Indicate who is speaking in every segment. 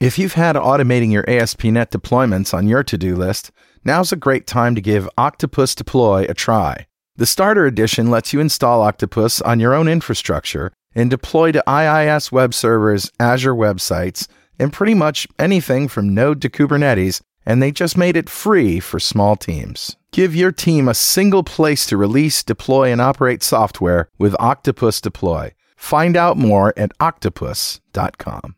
Speaker 1: If you've had automating your ASP.NET deployments on your to do list, now's a great time to give Octopus Deploy a try. The Starter Edition lets you install Octopus on your own infrastructure and deploy to IIS web servers, Azure websites, and pretty much anything from Node to Kubernetes, and they just made it free for small teams. Give your team a single place to release, deploy, and operate software with Octopus Deploy. Find out more at octopus.com.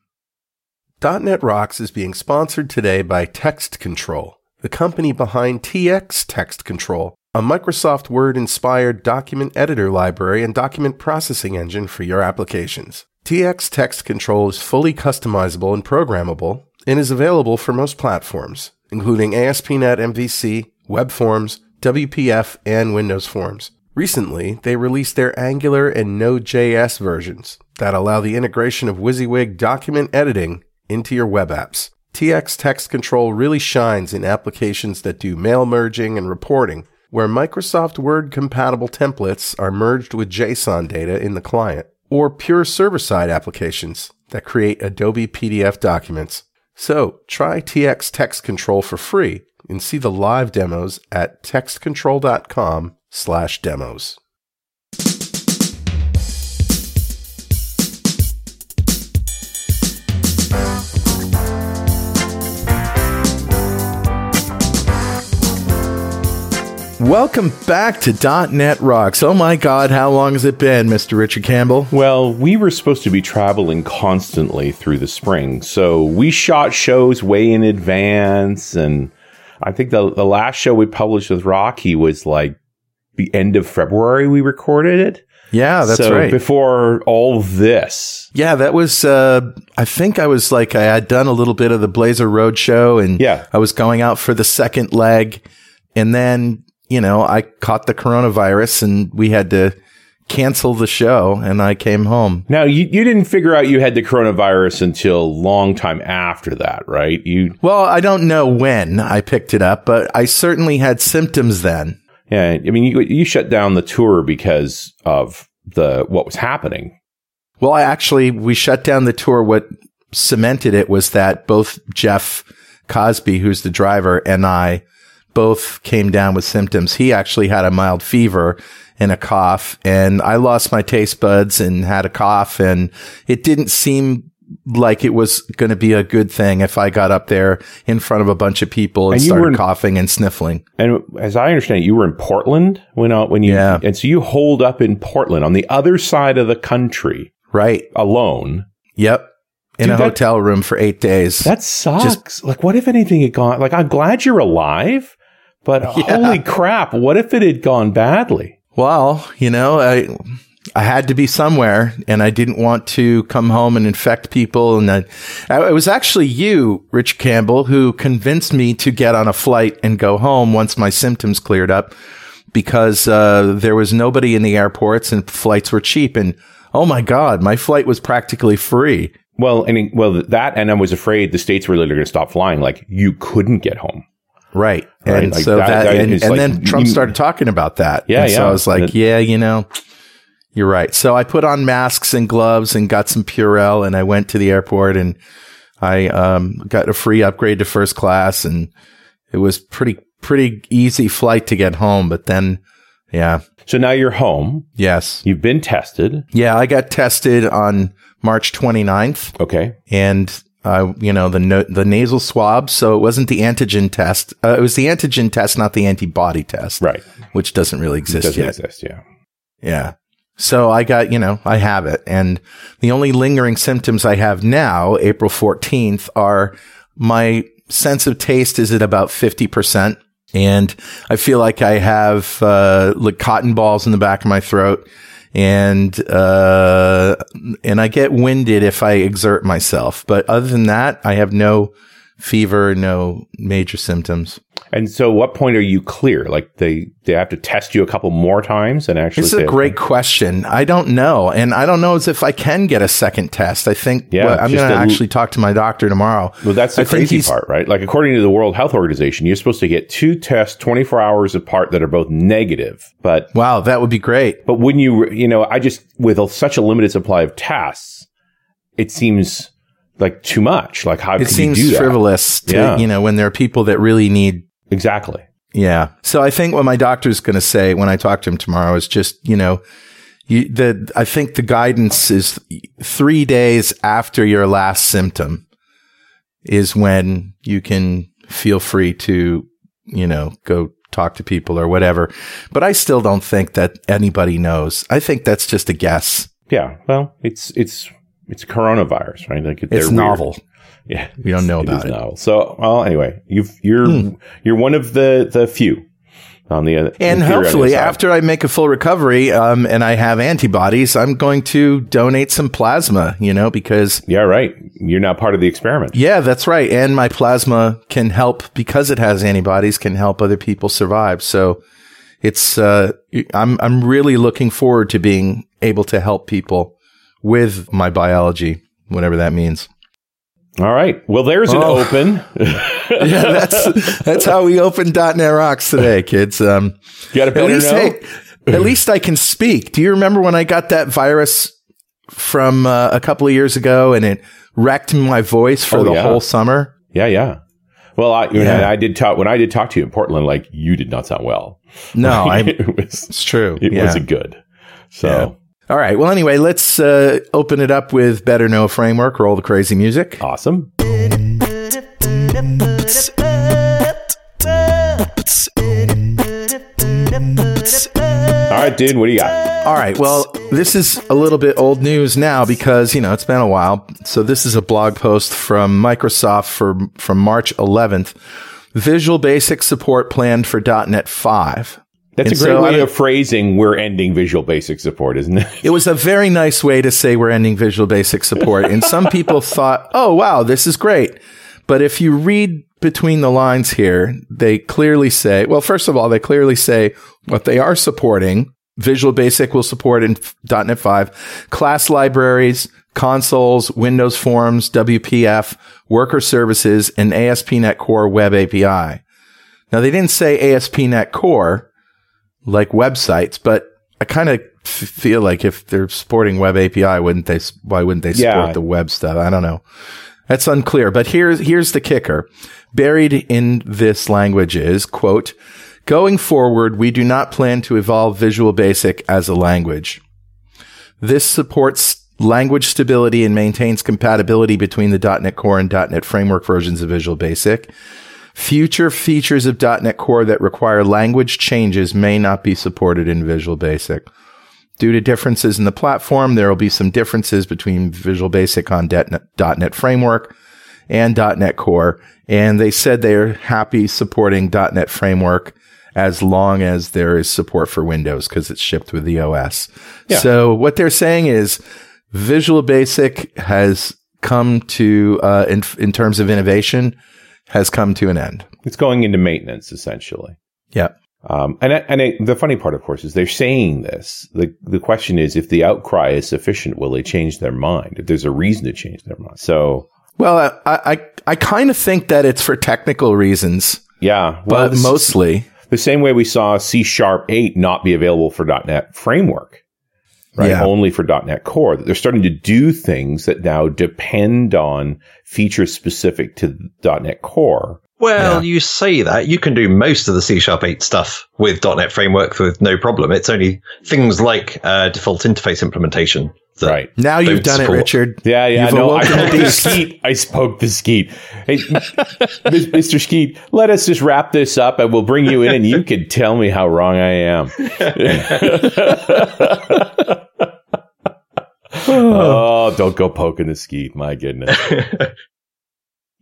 Speaker 1: .NET Rocks is being sponsored today by Text Control, the company behind TX Text Control, a Microsoft Word inspired document editor library and document processing engine for your applications. TX Text Control is fully customizable and programmable and is available for most platforms, including ASP.NET MVC, Web Forms, WPF, and Windows Forms. Recently, they released their Angular and Node.js versions that allow the integration of WYSIWYG document editing into your web apps. TX Text Control really shines in applications that do mail merging and reporting, where Microsoft Word compatible templates are merged with JSON data in the client, or pure server side applications that create Adobe PDF documents. So try TX Text Control for free and see the live demos at textcontrol.com slash demos. Welcome back to .NET Rocks. Oh my God, how long has it been, Mr. Richard Campbell?
Speaker 2: Well, we were supposed to be traveling constantly through the spring, so we shot shows way in advance, and I think the the last show we published with Rocky was like the end of February. We recorded it.
Speaker 1: Yeah, that's
Speaker 2: so
Speaker 1: right.
Speaker 2: Before all this,
Speaker 1: yeah, that was. Uh, I think I was like I had done a little bit of the Blazor Road show, and
Speaker 2: Yeah.
Speaker 1: I was going out for the second leg, and then you know I caught the coronavirus, and we had to cancel the show, and I came home.
Speaker 2: now you you didn't figure out you had the coronavirus until a long time after that, right? You
Speaker 1: Well, I don't know when I picked it up, but I certainly had symptoms then.
Speaker 2: yeah, I mean you you shut down the tour because of the what was happening.
Speaker 1: Well, I actually, we shut down the tour. What cemented it was that both Jeff Cosby, who's the driver, and I both came down with symptoms. He actually had a mild fever and a cough, and I lost my taste buds and had a cough, and it didn't seem like it was going to be a good thing if I got up there in front of a bunch of people and,
Speaker 2: And
Speaker 1: started
Speaker 2: in-
Speaker 1: coughing and sniffling.
Speaker 2: And as I understand, it, you were in Portland when uh, when you
Speaker 1: Yeah.
Speaker 2: and so you holed up in Portland on the other side of the country
Speaker 1: Right.
Speaker 2: alone.
Speaker 1: Yep. In
Speaker 2: Dude,
Speaker 1: a
Speaker 2: that-
Speaker 1: hotel room for eight days.
Speaker 2: That sucks. like, what if anything had gone? Like, I'm glad you're alive, but holy crap, what if it had gone badly?
Speaker 1: Well, you know, I I had to be somewhere, and I didn't want to come home and infect people. And I, it was actually you, Rich Campbell, who convinced me to get on a flight and go home once my symptoms cleared up, because uh, there was nobody in the airports and flights were cheap. And oh my God, my flight was practically free.
Speaker 2: Well, and well, that, and I was afraid the states were literally going to stop flying. Like, you couldn't get home.
Speaker 1: Right.
Speaker 2: Right,
Speaker 1: And
Speaker 2: like
Speaker 1: so
Speaker 2: that-
Speaker 1: that, and, and
Speaker 2: like-
Speaker 1: then Trump started talking about that.
Speaker 2: Yeah,
Speaker 1: And So
Speaker 2: yeah.
Speaker 1: I was like,
Speaker 2: And-
Speaker 1: yeah, you know, you're right. So I put on masks and gloves and got some Purell and I went to the airport and I, um, got a free upgrade to first class and it was pretty, pretty easy flight to get home. But then, yeah,
Speaker 2: So now you're home.
Speaker 1: yes.
Speaker 2: You've been tested.
Speaker 1: Yeah. I got tested on March 29th
Speaker 2: Okay.
Speaker 1: and uh, you know the no- the nasal swab. So it wasn't the antigen test. Uh, it was the antigen test, not the antibody test,
Speaker 2: Right.
Speaker 1: Which doesn't really exist
Speaker 2: Doesn't
Speaker 1: yet.
Speaker 2: exist. Yeah.
Speaker 1: Yeah. So I got, you know, I have it, and the only lingering symptoms I have now, April fourteenth, are my sense of taste is at about fifty percent. And I feel like I have, uh, like cotton balls in the back of my throat and, uh, and I get winded if I exert myself. But other than that, I have no fever, no major symptoms.
Speaker 2: And so, what point are you clear? Like they they have to test you a couple more times and actually.
Speaker 1: This is a great question. I don't know. And I don't know as if I can get a second test. I think
Speaker 2: Yeah,
Speaker 1: well, I'm going to actually talk to my doctor tomorrow.
Speaker 2: Well, that's the
Speaker 1: I
Speaker 2: crazy part, right? Like, according to the World Health Organization, you're supposed to get two tests 24 hours apart that are both negative. But,
Speaker 1: Wow, that would be great.
Speaker 2: but when you, you know, I just, with such a limited supply of tests, it seems like too much. Like how
Speaker 1: it seems
Speaker 2: you do that?
Speaker 1: frivolous to,
Speaker 2: Yeah.
Speaker 1: you know, when there are people that really need
Speaker 2: Exactly.
Speaker 1: Yeah. So I think what my doctor's going to say when I talk to him tomorrow is just, you know, you, the, I think the guidance is three days after your last symptom is when you can feel free to, you know, go talk to people or whatever. But I still don't think that anybody knows. I think that's just a guess.
Speaker 2: Yeah. Well, it's it's it's coronavirus, right? Like
Speaker 1: It's
Speaker 2: they're weird.
Speaker 1: novel.
Speaker 2: Yeah,
Speaker 1: We don't know
Speaker 2: it
Speaker 1: about
Speaker 2: is
Speaker 1: it.
Speaker 2: novel. So, well, anyway, you've you're
Speaker 1: Hmm.
Speaker 2: you're one of the the few on the other.
Speaker 1: And
Speaker 2: in theory on the
Speaker 1: hopefully, after I make a full recovery, um, and I have antibodies, I'm going to donate some plasma, you know, because
Speaker 2: yeah, right. You're now part of the experiment.
Speaker 1: Yeah, that's right. And my plasma can help because it has antibodies can help other people survive. So it's uh I'm I'm really looking forward to being able to help people with my biology, whatever that means.
Speaker 2: All right. Well, there's an
Speaker 1: Oh.
Speaker 2: open.
Speaker 1: Yeah, that's that's how we open .NET Rocks today, kids. Um
Speaker 2: You got a
Speaker 1: at least hey, at least I can speak. Do you remember when I got that virus from uh, a couple of years ago and it wrecked my voice for
Speaker 2: Oh,
Speaker 1: the
Speaker 2: yeah.
Speaker 1: whole summer?
Speaker 2: Yeah, yeah. Well, I, when
Speaker 1: Yeah.
Speaker 2: I, did talk when I did talk to you in Portland. Like you did not sound well.
Speaker 1: No, I
Speaker 2: it was
Speaker 1: it's true.
Speaker 2: it
Speaker 1: yeah.
Speaker 2: wasn't good. So
Speaker 1: Yeah. All right. Well, anyway, let's uh, open it up with Better Know Framework. Roll the crazy music.
Speaker 2: awesome. All right, dude. What do you got?
Speaker 1: All right. Well, this is a little bit old news now because you know it's been a while. So this is a blog post from Microsoft for from March 11th. Visual Basic support planned for .NET 5.
Speaker 2: That's
Speaker 1: And
Speaker 2: a great
Speaker 1: so
Speaker 2: way
Speaker 1: don't-
Speaker 2: of phrasing we're ending Visual Basic support, isn't it?
Speaker 1: It was a very nice way to say we're ending Visual Basic support. And some people thought, oh, wow, this is great. But if you read between the lines here, they clearly say, well, first of all, they clearly say what they are supporting. Visual Basic will support in .NET 5 class libraries, consoles, Windows Forms, WPF, worker services, and ASP.NET Core Web API. Now, they didn't say ASP.NET Core like websites, but I kind of f- feel like if they're supporting web API, wouldn't they? Why wouldn't they support
Speaker 2: Yeah.
Speaker 1: the web stuff? I don't know. That's unclear. But here's here's the kicker. Buried in this language is quote. Going forward, we do not plan to evolve Visual Basic as a language. This supports language stability and maintains compatibility between the .NET Core and .NET Framework versions of Visual Basic. Future features of .NET Core that require language changes may not be supported in Visual Basic. Due to differences in the platform, there will be some differences between Visual Basic on .NET, Framework and .NET Core. And they said they're happy supporting .NET Framework as long as there is support for Windows because it's shipped with the OS.
Speaker 2: Yeah.
Speaker 1: So what they're saying is Visual Basic has come to, uh, in, in terms of innovation, has come to an end.
Speaker 2: It's going into maintenance essentially.
Speaker 1: Yeah.
Speaker 2: Um, and and I, the funny part, of course, is they're saying this. the The question is, if the outcry is sufficient, will they change their mind? If there's a reason to change their mind. So,
Speaker 1: Well, I, I, I kind of think that it's for technical reasons,
Speaker 2: yeah,
Speaker 1: but mostly,
Speaker 2: the same way we saw C Sharp Eight not be available for .NET Framework, right?
Speaker 1: Yeah.
Speaker 2: Only for .NET Core. They're starting to do things that now depend on features specific to .NET Core.
Speaker 3: Well,
Speaker 1: Yeah.
Speaker 3: you say that. You can do most of the C Sharp 8 stuff with .NET Framework with no problem. It's only things like uh, default interface implementation. That
Speaker 2: Right.
Speaker 1: now you've
Speaker 3: don't
Speaker 1: done it, Richard.
Speaker 2: Yeah, yeah,
Speaker 1: You've
Speaker 2: no, I spoke
Speaker 1: the
Speaker 2: the skeet. I spoke the skeet. Hey, Mr. Skeet, let us just wrap this up and we'll bring you in and you can tell me how wrong I am. don't go poking the Skeet. My goodness.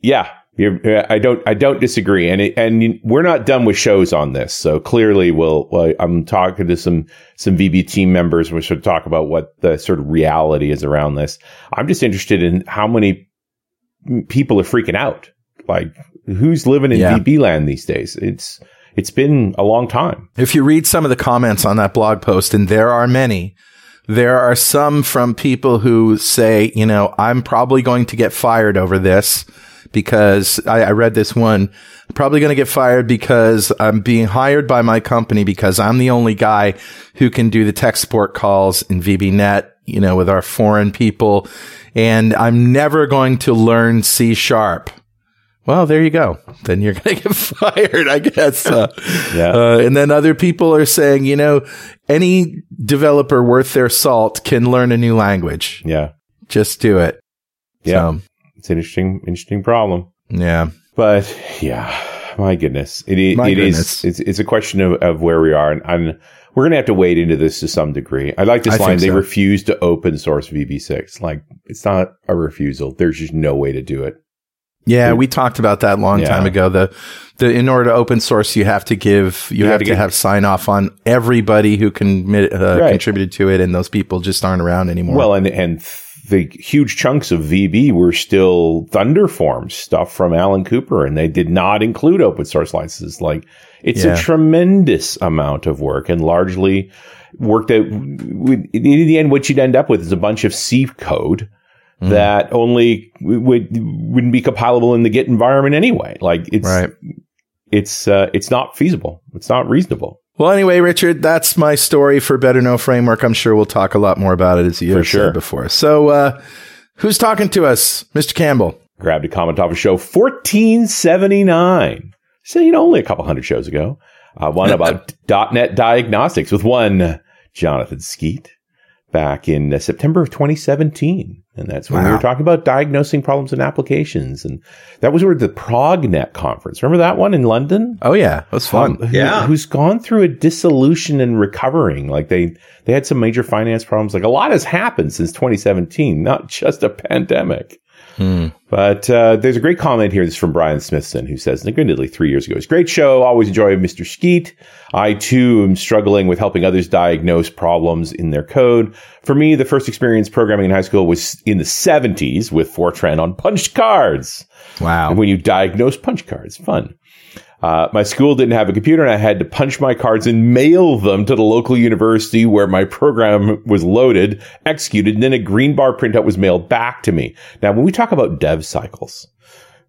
Speaker 2: Yeah. You're, I don't. I don't disagree, and it, and we're not done with shows on this. So clearly, we'll. well, I'm talking to some some VB team members. We should talk about what the sort of reality is around this. I'm just interested in how many people are freaking out. Like, who's living in
Speaker 1: Yeah.
Speaker 2: VB land these days? It's it's been a long time.
Speaker 1: If you read some of the comments on that blog post, and there are many, There are some from people who say, you know, I'm probably going to get fired over this because I, I read this one. probably going to get fired because I'm being hired by my company because I'm the only guy who can do the tech support calls in VBNet, you know, with our foreign people. And I'm never going to learn C sharp. Well, there you go. Then you're going to get fired, I guess. Uh, yeah. Uh, and then other people are saying, you know, any developer worth their salt can learn a new language.
Speaker 2: Yeah.
Speaker 1: Just do it.
Speaker 2: Yeah. So, it's an interesting, interesting problem.
Speaker 1: Yeah.
Speaker 2: But yeah, my goodness, it, it, my it goodness. is, it's, it's a question of, of where we are. And, and we're going to have to wade into this to some degree. I like this I line. They so. refuse to open source VB6. Like it's not a refusal. There's just no way to do it.
Speaker 1: Yeah, we talked about that a long yeah. time ago. The the in order to open source, you have to give you, you have, have, to, get, have sign off on everybody who can uh, right. contributed to it, and those people just aren't around anymore.
Speaker 2: Well, and and the huge chunks of VB were still Thunderforms stuff from Alan Cooper, and they did not include open source licenses. Like it's yeah. a tremendous amount of work, and largely work that in the end, what you'd end up with is a bunch of C code mm. that only would wouldn't be compilable in the Git environment anyway. Like it's right. it's uh, it's not feasible. It's not reasonable.
Speaker 1: Well, anyway, Richard, that's my story for Better Know Framework. I'm sure we'll talk a lot more about it as you have sure. said before. So, uh, who's talking to us, Mr. Campbell?
Speaker 2: Grabbed a comment off of show 1479. So, you know, only a couple hundred shows ago. Uh, one about .NET diagnostics with one Jonathan Skeet back in uh, September of 2017. And that's when wow. we were talking about diagnosing problems in applications. And that was where the ProgNet conference. Remember that one in London?
Speaker 1: Oh yeah. It was fun. Um,
Speaker 2: who,
Speaker 1: yeah.
Speaker 2: Who's gone through a dissolution and recovering. Like they, they had some major finance problems. Like a lot has happened since 2017, not just a pandemic. Hmm. But uh, there's a great comment here. This is from Brian Smithson, who says, admittedly, three years ago, it's a great show. Always enjoy Mr. Skeet. I too am struggling with helping others diagnose problems in their code. For me, the first experience programming in high school was in the 70s with Fortran on punch cards.
Speaker 1: Wow.
Speaker 2: And when you diagnose punch cards, fun. Uh, my school didn't have a computer and I had to punch my cards and mail them to the local university where my program was loaded, executed, and then a green bar printout was mailed back to me. Now, when we talk about dev cycles,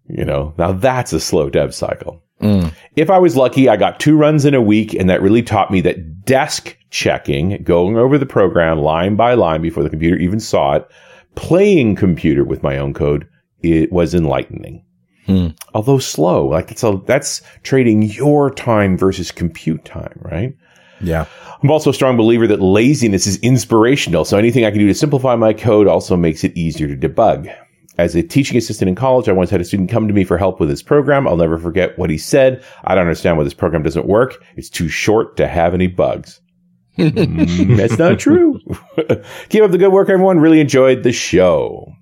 Speaker 2: you know, now that's a slow dev cycle. Mm. If I was lucky, I got two runs in a week, and that really taught me that desk checking, going over the program line by line before the computer even saw it, playing computer with my own code, it was enlightening. Hmm. Although slow, like it's a, that's trading your time versus compute time, right?
Speaker 1: Yeah.
Speaker 2: I'm also a strong believer that laziness is inspirational. So anything I can do to simplify my code also makes it easier to debug. As a teaching assistant in college, I once had a student come to me for help with his program. I'll never forget what he said. I don't understand why this program doesn't work. It's too short to have any bugs. mm, that's not true. Keep up the good work, everyone. Really enjoyed the show.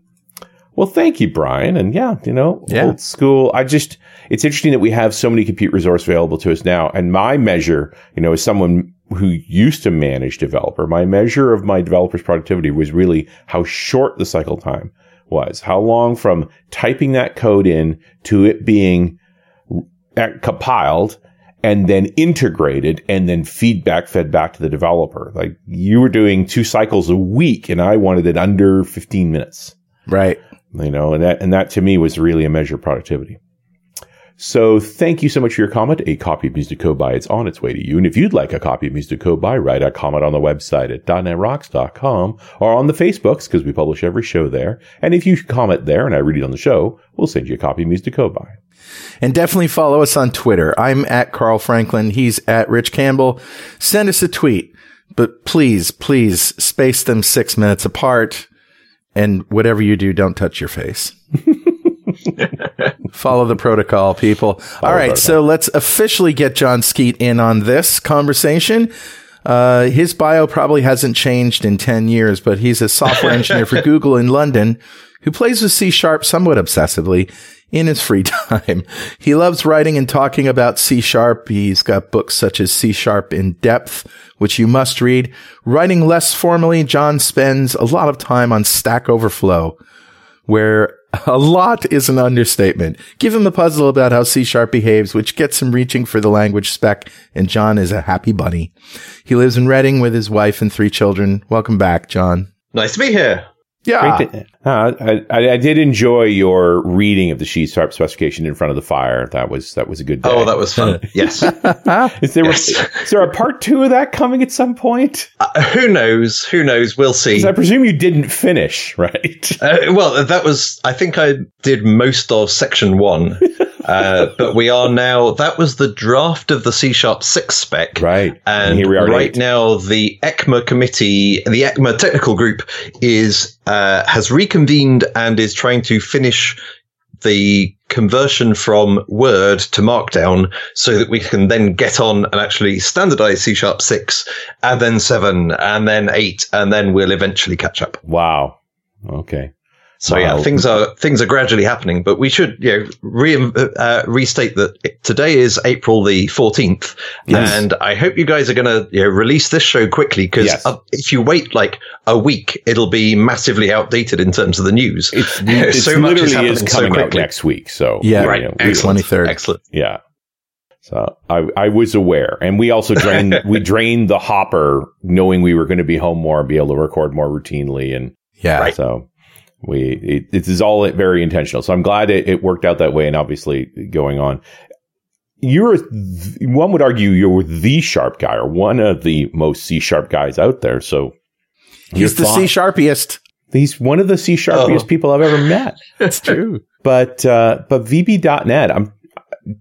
Speaker 2: Well, thank you, Brian. And yeah, you know, yeah. old school. I just, it's interesting that we have so many compute resource available to us now. And my measure, you know, as someone who used to manage developer, my measure of my developer's productivity was really how short the cycle time was. How long from typing that code in to it being compiled and then integrated and then feedback fed back to the developer. Like you were doing two cycles a week and I wanted it under 15 minutes.
Speaker 1: Right
Speaker 2: you know, and that, and that to me was really a measure of productivity. So thank you so much for your comment. A copy of Music Code By is on its way to you. And if you'd like a copy of Music Code By, write a comment on the website at .netrocks.com or on the Facebooks because we publish every show there. And if you comment there and I read it on the show, we'll send you a copy of Music Code By.
Speaker 1: And definitely follow us on Twitter. I'm at Carl Franklin. He's at Rich Campbell. Send us a tweet, but please, please space them six minutes apart. And whatever you do, don't touch your face. Follow the protocol, people. Follow All right, so let's officially get Jon Skeet in on this conversation. Uh, his bio probably hasn't changed in 10 years, but he's a software engineer for Google in London who plays with C sharp somewhat obsessively in his free time. He loves writing and talking about C sharp. He's got books such as C sharp in depth, which you must read. Writing less formally, Jon spends a lot of time on Stack Overflow, where A lot is an understatement. Give him a puzzle about how C sharp behaves, which gets him reaching for the language spec, and Jon is a happy bunny. He lives in Reading with his wife and three children. Welcome back, Jon.
Speaker 3: Nice to be here.
Speaker 1: Yeah.
Speaker 2: To, uh, I, I, did enjoy your reading of the C sharp specification in front of the fire. That was that was a good day.
Speaker 3: Oh, that was fun. yes.
Speaker 2: is there yes. is there a part two of that coming at some point?
Speaker 3: Uh, who knows? Who knows? We'll see.
Speaker 2: I presume you didn't finish, right?
Speaker 3: Uh, well, that was. I think I did most of section one. Uh, but we are now, that was the draft of the C Sharp 6 spec.
Speaker 2: Right.
Speaker 3: And, and here we are. right eight. now, the ECMA committee, the ECMA technical group is, uh, has reconvened and is trying to finish the conversion from Word to Markdown so that we can then get on and actually standardize C Sharp 6 and then 7 and then 8 and then we'll eventually catch up.
Speaker 2: Wow. Okay.
Speaker 3: So wow. yeah, things are things are gradually happening, but we should you know re, uh, restate that today is April the fourteenth, yes. and I hope you guys are going to you know, release this show quickly because yes. uh, if you wait like a week, it'll be massively outdated in terms of the news.
Speaker 2: It's, it's so much is, is coming so out next week, so
Speaker 1: yeah, right, you know, twenty third,
Speaker 3: excellent,
Speaker 2: yeah. So I, I was aware, and we also drained we drained the hopper, knowing we were going to be home more and be able to record more routinely, and
Speaker 1: yeah,
Speaker 2: right. so we it, it is all very intentional. So I'm glad it, it worked out that way, and obviously going on. You're th- one would argue you're the sharp guy or one of the most C sharp guys out there. So
Speaker 1: he's the C sharpiest.
Speaker 2: He's one of the C sharpiest oh. people I've ever met.
Speaker 1: That's true.
Speaker 2: But uh, but VB.net, I'm.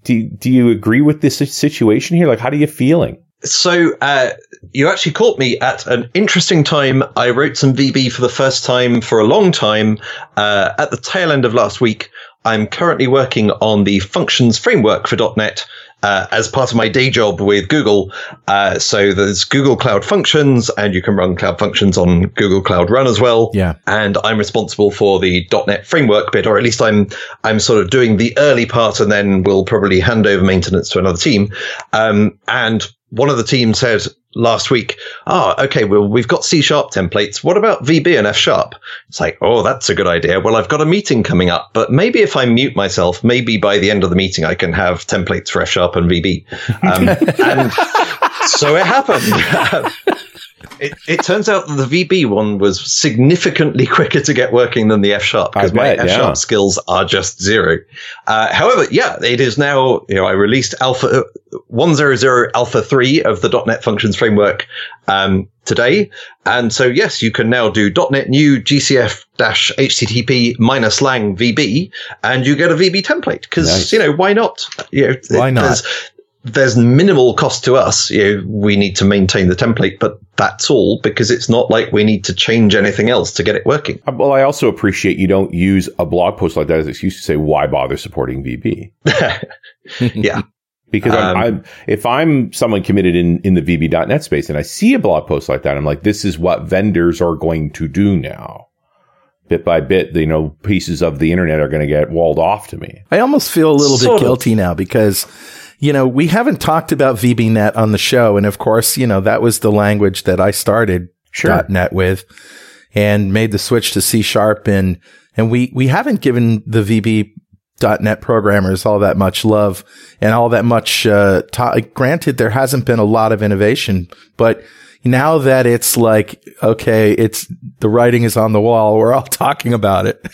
Speaker 2: Do do you agree with this situation here? Like, how are you feeling?
Speaker 3: So uh, you actually caught me at an interesting time. I wrote some VB for the first time for a long time uh, at the tail end of last week. I'm currently working on the functions framework for .NET uh, as part of my day job with Google. Uh, so there's Google Cloud Functions, and you can run Cloud Functions on Google Cloud Run as well.
Speaker 1: Yeah.
Speaker 3: And I'm responsible for the .NET framework bit, or at least I'm I'm sort of doing the early part, and then we'll probably hand over maintenance to another team. Um, and one of the teams said last week, oh, okay, well, we've got C sharp templates. What about VB and F sharp? It's like, oh, that's a good idea. Well, I've got a meeting coming up, but maybe if I mute myself, maybe by the end of the meeting, I can have templates for F sharp and VB. Um, and so it happened. It, it, turns out that the VB one was significantly quicker to get working than the F sharp because my F sharp yeah. skills are just zero. Uh, however, yeah, it is now, you know, I released alpha 100 alpha 3 of the .NET functions framework um, today. And so, yes, you can now do .NET new GCF dash HTTP minus lang VB and you get a VB template because, nice. you know, why not? You know,
Speaker 1: why not?
Speaker 3: There's minimal cost to us. You know, we need to maintain the template, but that's all because it's not like we need to change anything else to get it working.
Speaker 2: Uh, well, I also appreciate you don't use a blog post like that as an excuse to say why bother supporting VB.
Speaker 3: yeah.
Speaker 2: Because um, I'm, I'm, if I'm someone committed in, in the VB.net space and I see a blog post like that, I'm like, this is what vendors are going to do now bit by bit, you know, pieces of the internet are going to get walled off to me.
Speaker 1: I almost feel a little sort bit guilty of. now because you know, we haven't talked about VBNet on the show. And of course, you know, that was the language that I started sure. .NET with and made the switch to C sharp. And, and we, we haven't given the VB .NET programmers all that much love and all that much, uh, ta- granted, there hasn't been a lot of innovation, but now that it's like, okay, it's the writing is on the wall, we're all talking about it.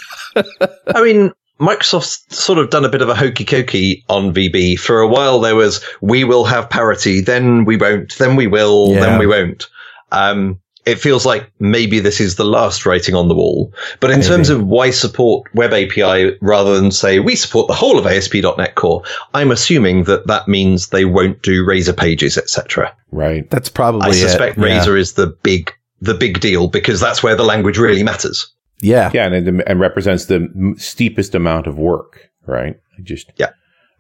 Speaker 3: I mean, Microsoft's sort of done a bit of a hokey cokey on VB. For a while, there was, we will have parity, then we won't, then we will, yeah. then we won't. Um, it feels like maybe this is the last writing on the wall. But in maybe. terms of why support Web API rather than say we support the whole of ASP.NET Core, I'm assuming that that means they won't do Razor pages, etc.
Speaker 2: Right.
Speaker 1: That's probably. I
Speaker 3: suspect
Speaker 1: it.
Speaker 3: Razor yeah. is the big the big deal because that's where the language really matters.
Speaker 1: Yeah.
Speaker 2: Yeah. And, and represents the steepest amount of work, right? Just,
Speaker 3: yeah.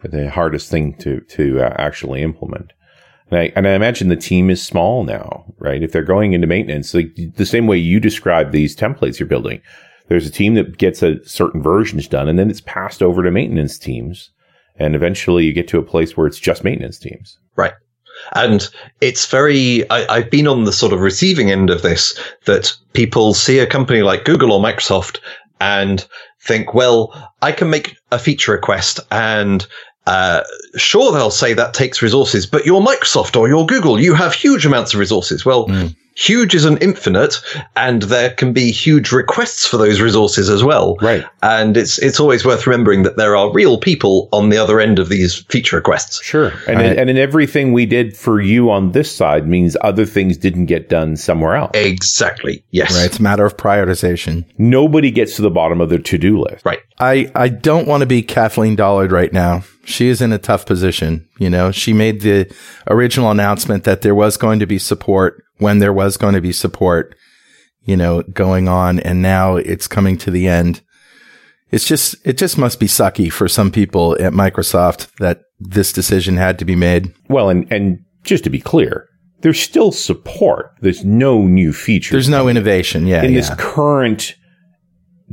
Speaker 2: The hardest thing to, to uh, actually implement. And I, and I imagine the team is small now, right? If they're going into maintenance, like the same way you describe these templates you're building, there's a team that gets a certain versions done and then it's passed over to maintenance teams. And eventually you get to a place where it's just maintenance teams.
Speaker 3: Right. And it's very, I, have been on the sort of receiving end of this that people see a company like Google or Microsoft and think, well, I can make a feature request and uh, sure, they'll say that takes resources, but you're Microsoft or you're Google. You have huge amounts of resources. Well, mm. Huge isn't infinite, and there can be huge requests for those resources as well.
Speaker 2: Right.
Speaker 3: And it's it's always worth remembering that there are real people on the other end of these feature requests.
Speaker 2: Sure. And right. in, and in everything we did for you on this side means other things didn't get done somewhere else.
Speaker 3: Exactly. Yes.
Speaker 1: Right. It's a matter of prioritization.
Speaker 2: Nobody gets to the bottom of their to do list.
Speaker 3: Right.
Speaker 1: I I don't want to be Kathleen Dollard right now she is in a tough position. You know, she made the original announcement that there was going to be support when there was going to be support, you know, going on. And now it's coming to the end. It's just, it just must be sucky for some people at Microsoft that this decision had to be made.
Speaker 2: Well, and, and just to be clear, there's still support. There's no new features.
Speaker 1: There's no innovation. Yeah.
Speaker 2: In
Speaker 1: yeah.
Speaker 2: this current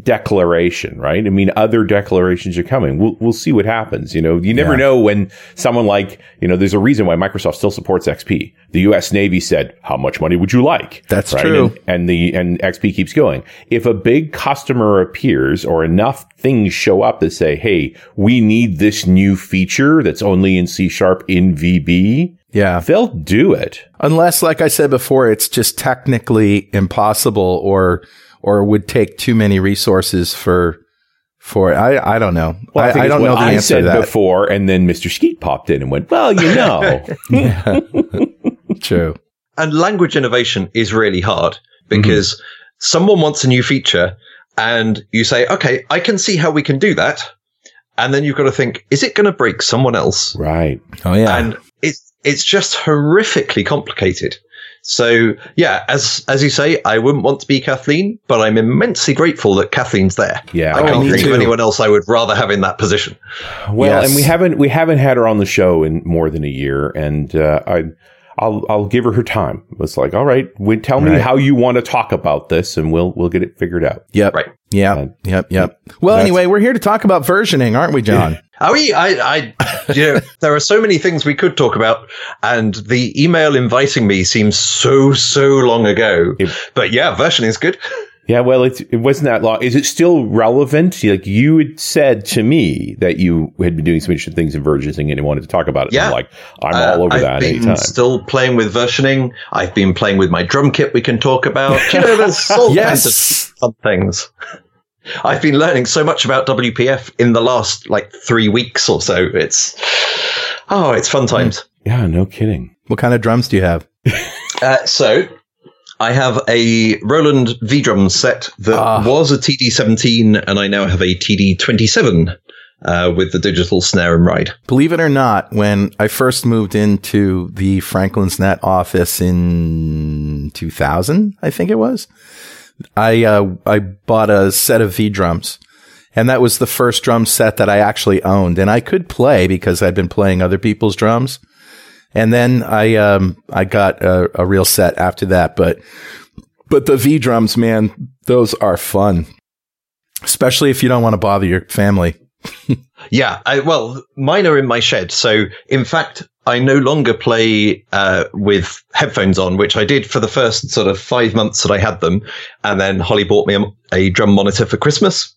Speaker 2: declaration, right? I mean, other declarations are coming. We'll, we'll see what happens. You know, you never yeah. know when someone like, you know, there's a reason why Microsoft still supports XP. The U.S. Navy said, how much money would you like?
Speaker 1: That's
Speaker 2: right?
Speaker 1: true.
Speaker 2: And, and, the, and XP keeps going. If a big customer appears or enough things show up that say, Hey, we need this new feature that's only in C sharp in VB.
Speaker 1: Yeah.
Speaker 2: They'll do it.
Speaker 1: Unless, like I said before, it's just technically impossible or or would take too many resources for for. I I don't know. Well, I, I, don't know the I answer
Speaker 2: said
Speaker 1: to that.
Speaker 2: before, and then Mr. Skeet popped in and went, "Well, you know,
Speaker 1: yeah, true."
Speaker 3: And language innovation is really hard because mm-hmm. someone wants a new feature, and you say, "Okay, I can see how we can do that," and then you've got to think, "Is it going to break someone else?"
Speaker 2: Right.
Speaker 1: Oh yeah.
Speaker 3: And it's it's just horrifically complicated. So yeah, as as you say, I wouldn't want to be Kathleen, but I'm immensely grateful that Kathleen's there.
Speaker 2: Yeah,
Speaker 3: I
Speaker 2: oh,
Speaker 3: can't think
Speaker 1: too.
Speaker 3: of anyone else I would rather have in that position.
Speaker 2: Well, yes. and we haven't we haven't had her on the show in more than a year, and uh, I. I'll I'll give her her time. It's like, all right, tell me right. how you want to talk about this, and we'll we'll get it figured out.
Speaker 1: Yep.
Speaker 3: Right.
Speaker 1: Yeah. Uh, yep. Yep. Well, anyway, we're here to talk about versioning, aren't we, Jon?
Speaker 3: Are we? I, I, you know, there are so many things we could talk about, and the email inviting me seems so, so long ago. But yeah, versioning is good.
Speaker 2: Yeah, well, it, it wasn't that long. Is it still relevant? Like you had said to me that you had been doing some interesting things in versioning and you wanted to talk about it.
Speaker 3: Yeah.
Speaker 2: I'm like, I'm uh, all over
Speaker 3: I've
Speaker 2: that
Speaker 3: been
Speaker 2: anytime.
Speaker 3: Still playing with versioning. I've been playing with my drum kit. We can talk about. you know, there's all
Speaker 1: yes.
Speaker 3: kinds of fun things. I've been learning so much about WPF in the last like three weeks or so. It's oh, it's fun times.
Speaker 2: Yeah, no kidding.
Speaker 1: What kind of drums do you have?
Speaker 3: uh, so I have a Roland V drum set that ah. was a TD17, and I now have a TD27 uh, with the digital snare and ride.
Speaker 1: Believe it or not, when I first moved into the Franklin's Net office in 2000, I think it was, I uh, I bought a set of V drums, and that was the first drum set that I actually owned, and I could play because I'd been playing other people's drums. And then I um I got a, a real set after that, but but the V drums, man, those are fun, especially if you don't want to bother your family.
Speaker 3: yeah, I, well, mine are in my shed. So, in fact, I no longer play uh, with headphones on, which I did for the first sort of five months that I had them. And then Holly bought me a, a drum monitor for Christmas.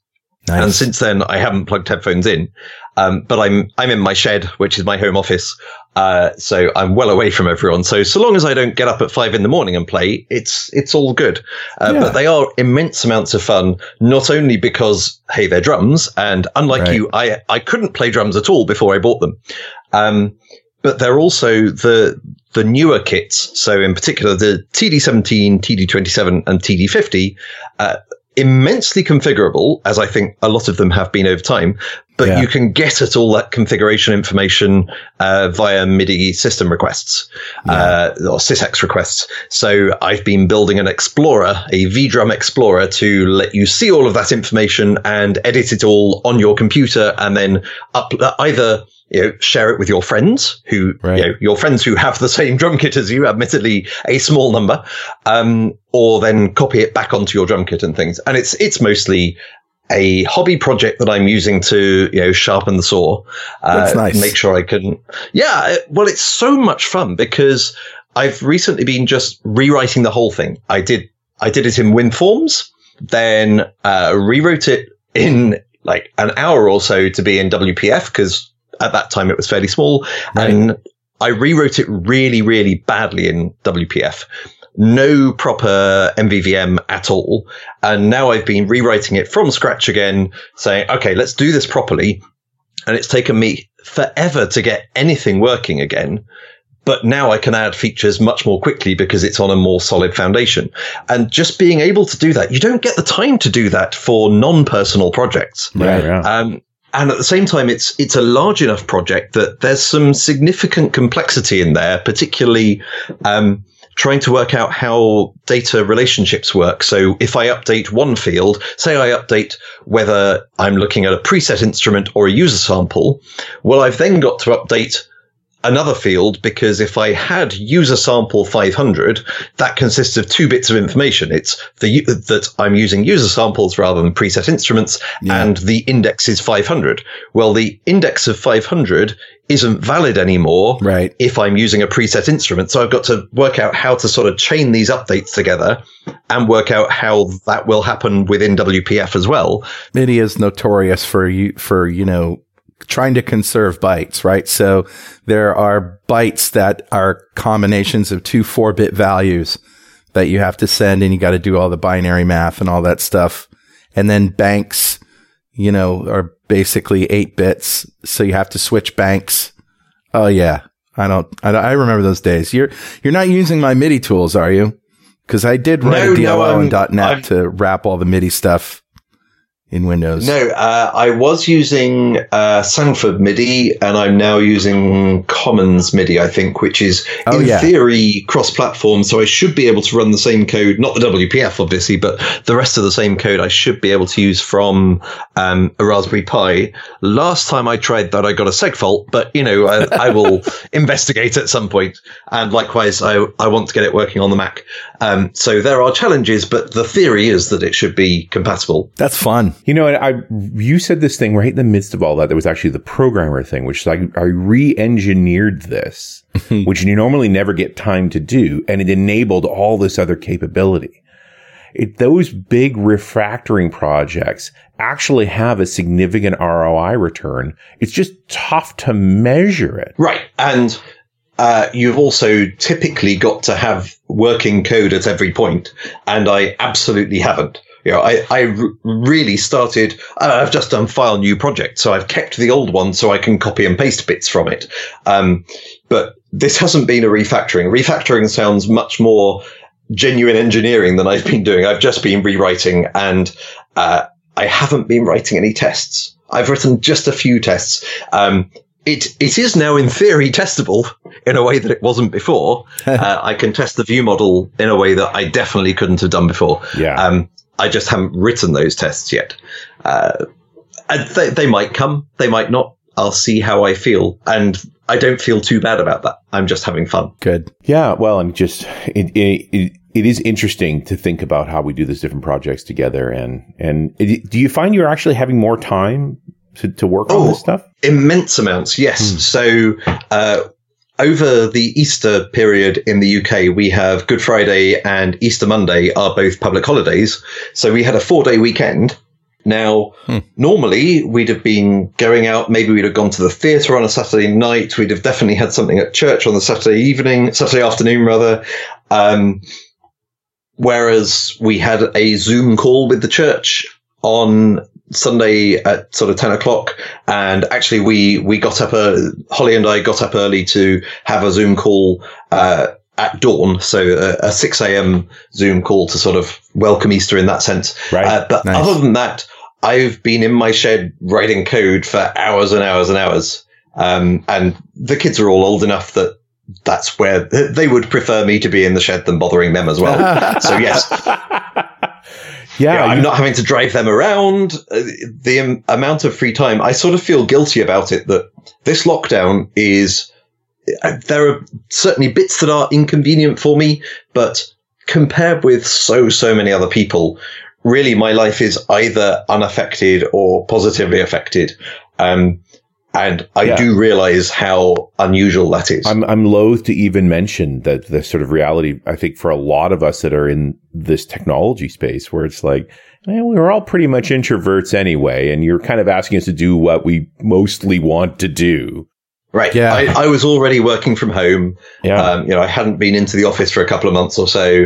Speaker 3: Nice. And since then, I haven't plugged headphones in. Um, but I'm I'm in my shed, which is my home office, uh, so I'm well away from everyone. So so long as I don't get up at five in the morning and play, it's it's all good. Uh, yeah. But they are immense amounts of fun. Not only because hey, they're drums, and unlike right. you, I I couldn't play drums at all before I bought them. Um, but they're also the the newer kits. So in particular, the TD17, TD27, and TD50. Uh, immensely configurable, as I think a lot of them have been over time, but yeah. you can get at all that configuration information uh, via MIDI system requests yeah. uh, or SysEx requests. So I've been building an Explorer, a VDrum Explorer, to let you see all of that information and edit it all on your computer, and then up either you know, share it with your friends who, right. you know, your friends who have the same drum kit as you, admittedly a small number, um, or then copy it back onto your drum kit and things. And it's, it's mostly a hobby project that I'm using to, you know, sharpen the saw.
Speaker 1: Uh, That's nice.
Speaker 3: Make sure I can, yeah, well, it's so much fun because I've recently been just rewriting the whole thing. I did, I did it in WinForms, then, uh, rewrote it in like an hour or so to be in WPF because at that time it was fairly small. Right. And I rewrote it really, really badly in WPF. No proper MVVM at all. And now I've been rewriting it from scratch again, saying, okay, let's do this properly. And it's taken me forever to get anything working again. But now I can add features much more quickly because it's on a more solid foundation. And just being able to do that, you don't get the time to do that for non-personal projects.
Speaker 2: Right. Yeah.
Speaker 3: Um, and at the same time, it's it's a large enough project that there's some significant complexity in there, particularly um, trying to work out how data relationships work. So if I update one field, say I update whether I'm looking at a preset instrument or a user sample, well, I've then got to update another field because if I had user sample 500, that consists of two bits of information. It's the that I'm using user samples rather than preset instruments, yeah. and the index is 500. Well, the index of 500 isn't valid anymore
Speaker 1: right.
Speaker 3: if I'm using a preset instrument. So I've got to work out how to sort of chain these updates together and work out how that will happen within WPF as well.
Speaker 1: MIDI is notorious for you for you know trying to conserve bytes, right? So there are bytes that are combinations of two four bit values that you have to send and you got to do all the binary math and all that stuff. And then banks, you know, are basically eight bits. So you have to switch banks. Oh yeah. I don't, I, I remember those days. You're, you're not using my MIDI tools, are you? Cause I did write no, a DLL no, in .NET I'm, to wrap all the MIDI stuff in Windows?
Speaker 3: No, uh, I was using uh, Sanford MIDI, and I'm now using Commons MIDI. I think, which is oh, in yeah. theory cross-platform, so I should be able to run the same code, not the WPF obviously, but the rest of the same code I should be able to use from um, a Raspberry Pi. Last time I tried that, I got a seg fault, but you know, I, I will investigate at some point. And likewise, I I want to get it working on the Mac. Um, so there are challenges, but the theory is that it should be compatible.
Speaker 1: That's fun.
Speaker 2: You know, I you said this thing right in the midst of all that. There was actually the programmer thing, which is I, I re-engineered this, which you normally never get time to do, and it enabled all this other capability. It, those big refactoring projects actually have a significant ROI return. It's just tough to measure it.
Speaker 3: Right. And uh, you've also typically got to have working code at every point, and I absolutely haven't. You know, I, I r- really started, uh, I've just done file new project, so I've kept the old one so I can copy and paste bits from it. Um, but this hasn't been a refactoring. Refactoring sounds much more genuine engineering than I've been doing. I've just been rewriting and, uh, I haven't been writing any tests. I've written just a few tests. Um, it it is now in theory testable in a way that it wasn't before. uh, I can test the view model in a way that I definitely couldn't have done before.
Speaker 2: Yeah.
Speaker 3: Um, I just haven't written those tests yet. Uh, they, they might come, they might not. I'll see how I feel, and I don't feel too bad about that. I'm just having fun.
Speaker 1: Good.
Speaker 2: Yeah. Well, I'm just it, it, it is interesting to think about how we do these different projects together, and and do you find you're actually having more time to, to work oh, on this stuff?
Speaker 3: Immense amounts, yes. Hmm. So, uh, over the Easter period in the UK, we have Good Friday and Easter Monday are both public holidays. So we had a four day weekend. Now, hmm. normally we'd have been going out. Maybe we'd have gone to the theatre on a Saturday night. We'd have definitely had something at church on the Saturday evening, Saturday afternoon rather. Um, whereas we had a Zoom call with the church on Sunday at sort of 10 o'clock. And actually we, we got up, uh, Holly and I got up early to have a Zoom call, uh, at dawn. So a, a 6 a.m. Zoom call to sort of welcome Easter in that sense.
Speaker 2: Right.
Speaker 3: Uh, but nice. other than that, I've been in my shed writing code for hours and hours and hours. Um, and the kids are all old enough that that's where they would prefer me to be in the shed than bothering them as well. so yes, yeah, you I'm not having to drive them around. Uh, the um, amount of free time, I sort of feel guilty about it that this lockdown is, uh, there are certainly bits that are inconvenient for me, but compared with so, so many other people, really my life is either unaffected or positively affected. Um, and I yeah. do realize how unusual that is.
Speaker 2: I'm, I'm loath to even mention that the sort of reality, I think for a lot of us that are in this technology space where it's like, we were all pretty much introverts anyway, and you're kind of asking us to do what we mostly want to do.
Speaker 3: Right. Yeah. I, I was already working from home. Yeah. Um, you know, I hadn't been into the office for a couple of months or so,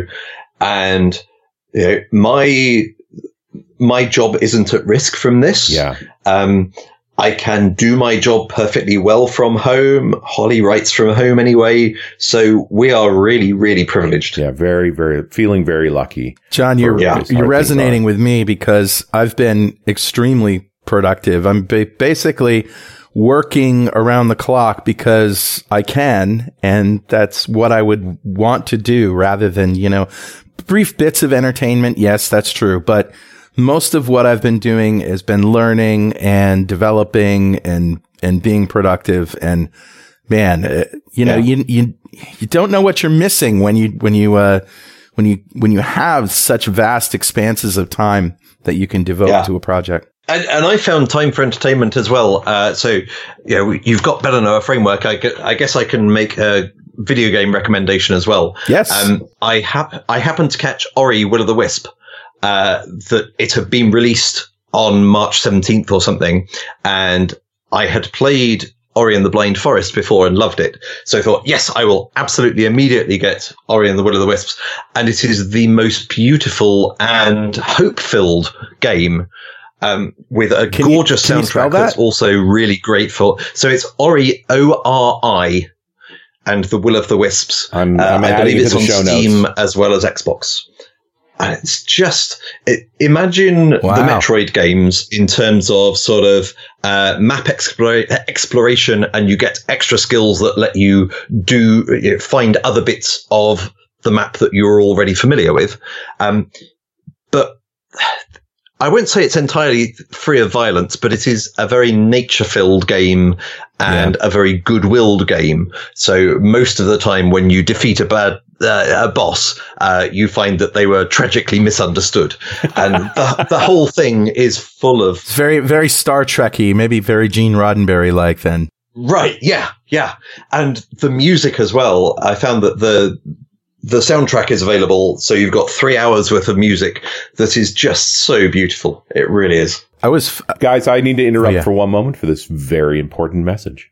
Speaker 3: and you know, my my job isn't at risk from this.
Speaker 2: Yeah.
Speaker 3: Um, I can do my job perfectly well from home. Holly writes from home anyway. So we are really, really privileged.
Speaker 2: Yeah, very, very feeling very lucky.
Speaker 1: Jon, you're, yeah. you're resonating with me because I've been extremely productive. I'm ba- basically working around the clock because I can. And that's what I would want to do rather than, you know, brief bits of entertainment. Yes, that's true. But most of what I've been doing has been learning and developing and, and being productive. And man, uh, you know, yeah. you, you, you don't know what you're missing when you, when you, uh, when you, when you have such vast expanses of time that you can devote yeah. to a project.
Speaker 3: And, and, I found time for entertainment as well. Uh, so, you know, you've got Better Know a framework. I, I guess I can make a video game recommendation as well.
Speaker 1: Yes.
Speaker 3: Um, I hap- I happened to catch Ori Will of the Wisp uh, that it had been released on March 17th or something. And I had played Ori and the Blind Forest before and loved it. So I thought, yes, I will absolutely immediately get Ori and the Will of the Wisps. And it is the most beautiful and hope filled game. Um, with a can gorgeous you, soundtrack that? that's also really great for. So it's Ori O R I and the Will of the Wisps.
Speaker 2: I'm, I'm uh, I believe it's on Steam
Speaker 3: notes. as well as Xbox. And it's just it, imagine wow. the Metroid games in terms of sort of uh, map explore, exploration, and you get extra skills that let you do you know, find other bits of the map that you're already familiar with. Um, but I wouldn't say it's entirely free of violence, but it is a very nature filled game and yeah. a very good willed game. So most of the time when you defeat a bad uh, a boss, uh, you find that they were tragically misunderstood, and the, the whole thing is full of
Speaker 1: it's very very Star Trekky, maybe very Gene Roddenberry like. Then
Speaker 3: right, yeah, yeah, and the music as well. I found that the the soundtrack is available, so you've got three hours worth of music that is just so beautiful. It really is.
Speaker 2: I was, guys. I need to interrupt oh, yeah. for one moment for this very important message.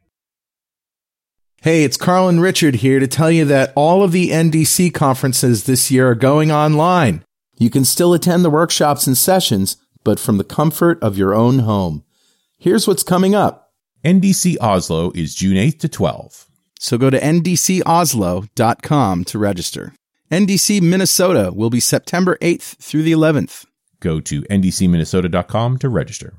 Speaker 1: Hey, it's Carl and Richard here to tell you that all of the NDC conferences this year are going online. You can still attend the workshops and sessions, but from the comfort of your own home. Here's what's coming up.
Speaker 4: NDC Oslo is June 8th to 12.
Speaker 1: So go to ndcoslo.com to register. NDC Minnesota will be September 8th through the 11th.
Speaker 4: Go to ndcminnesota.com to register.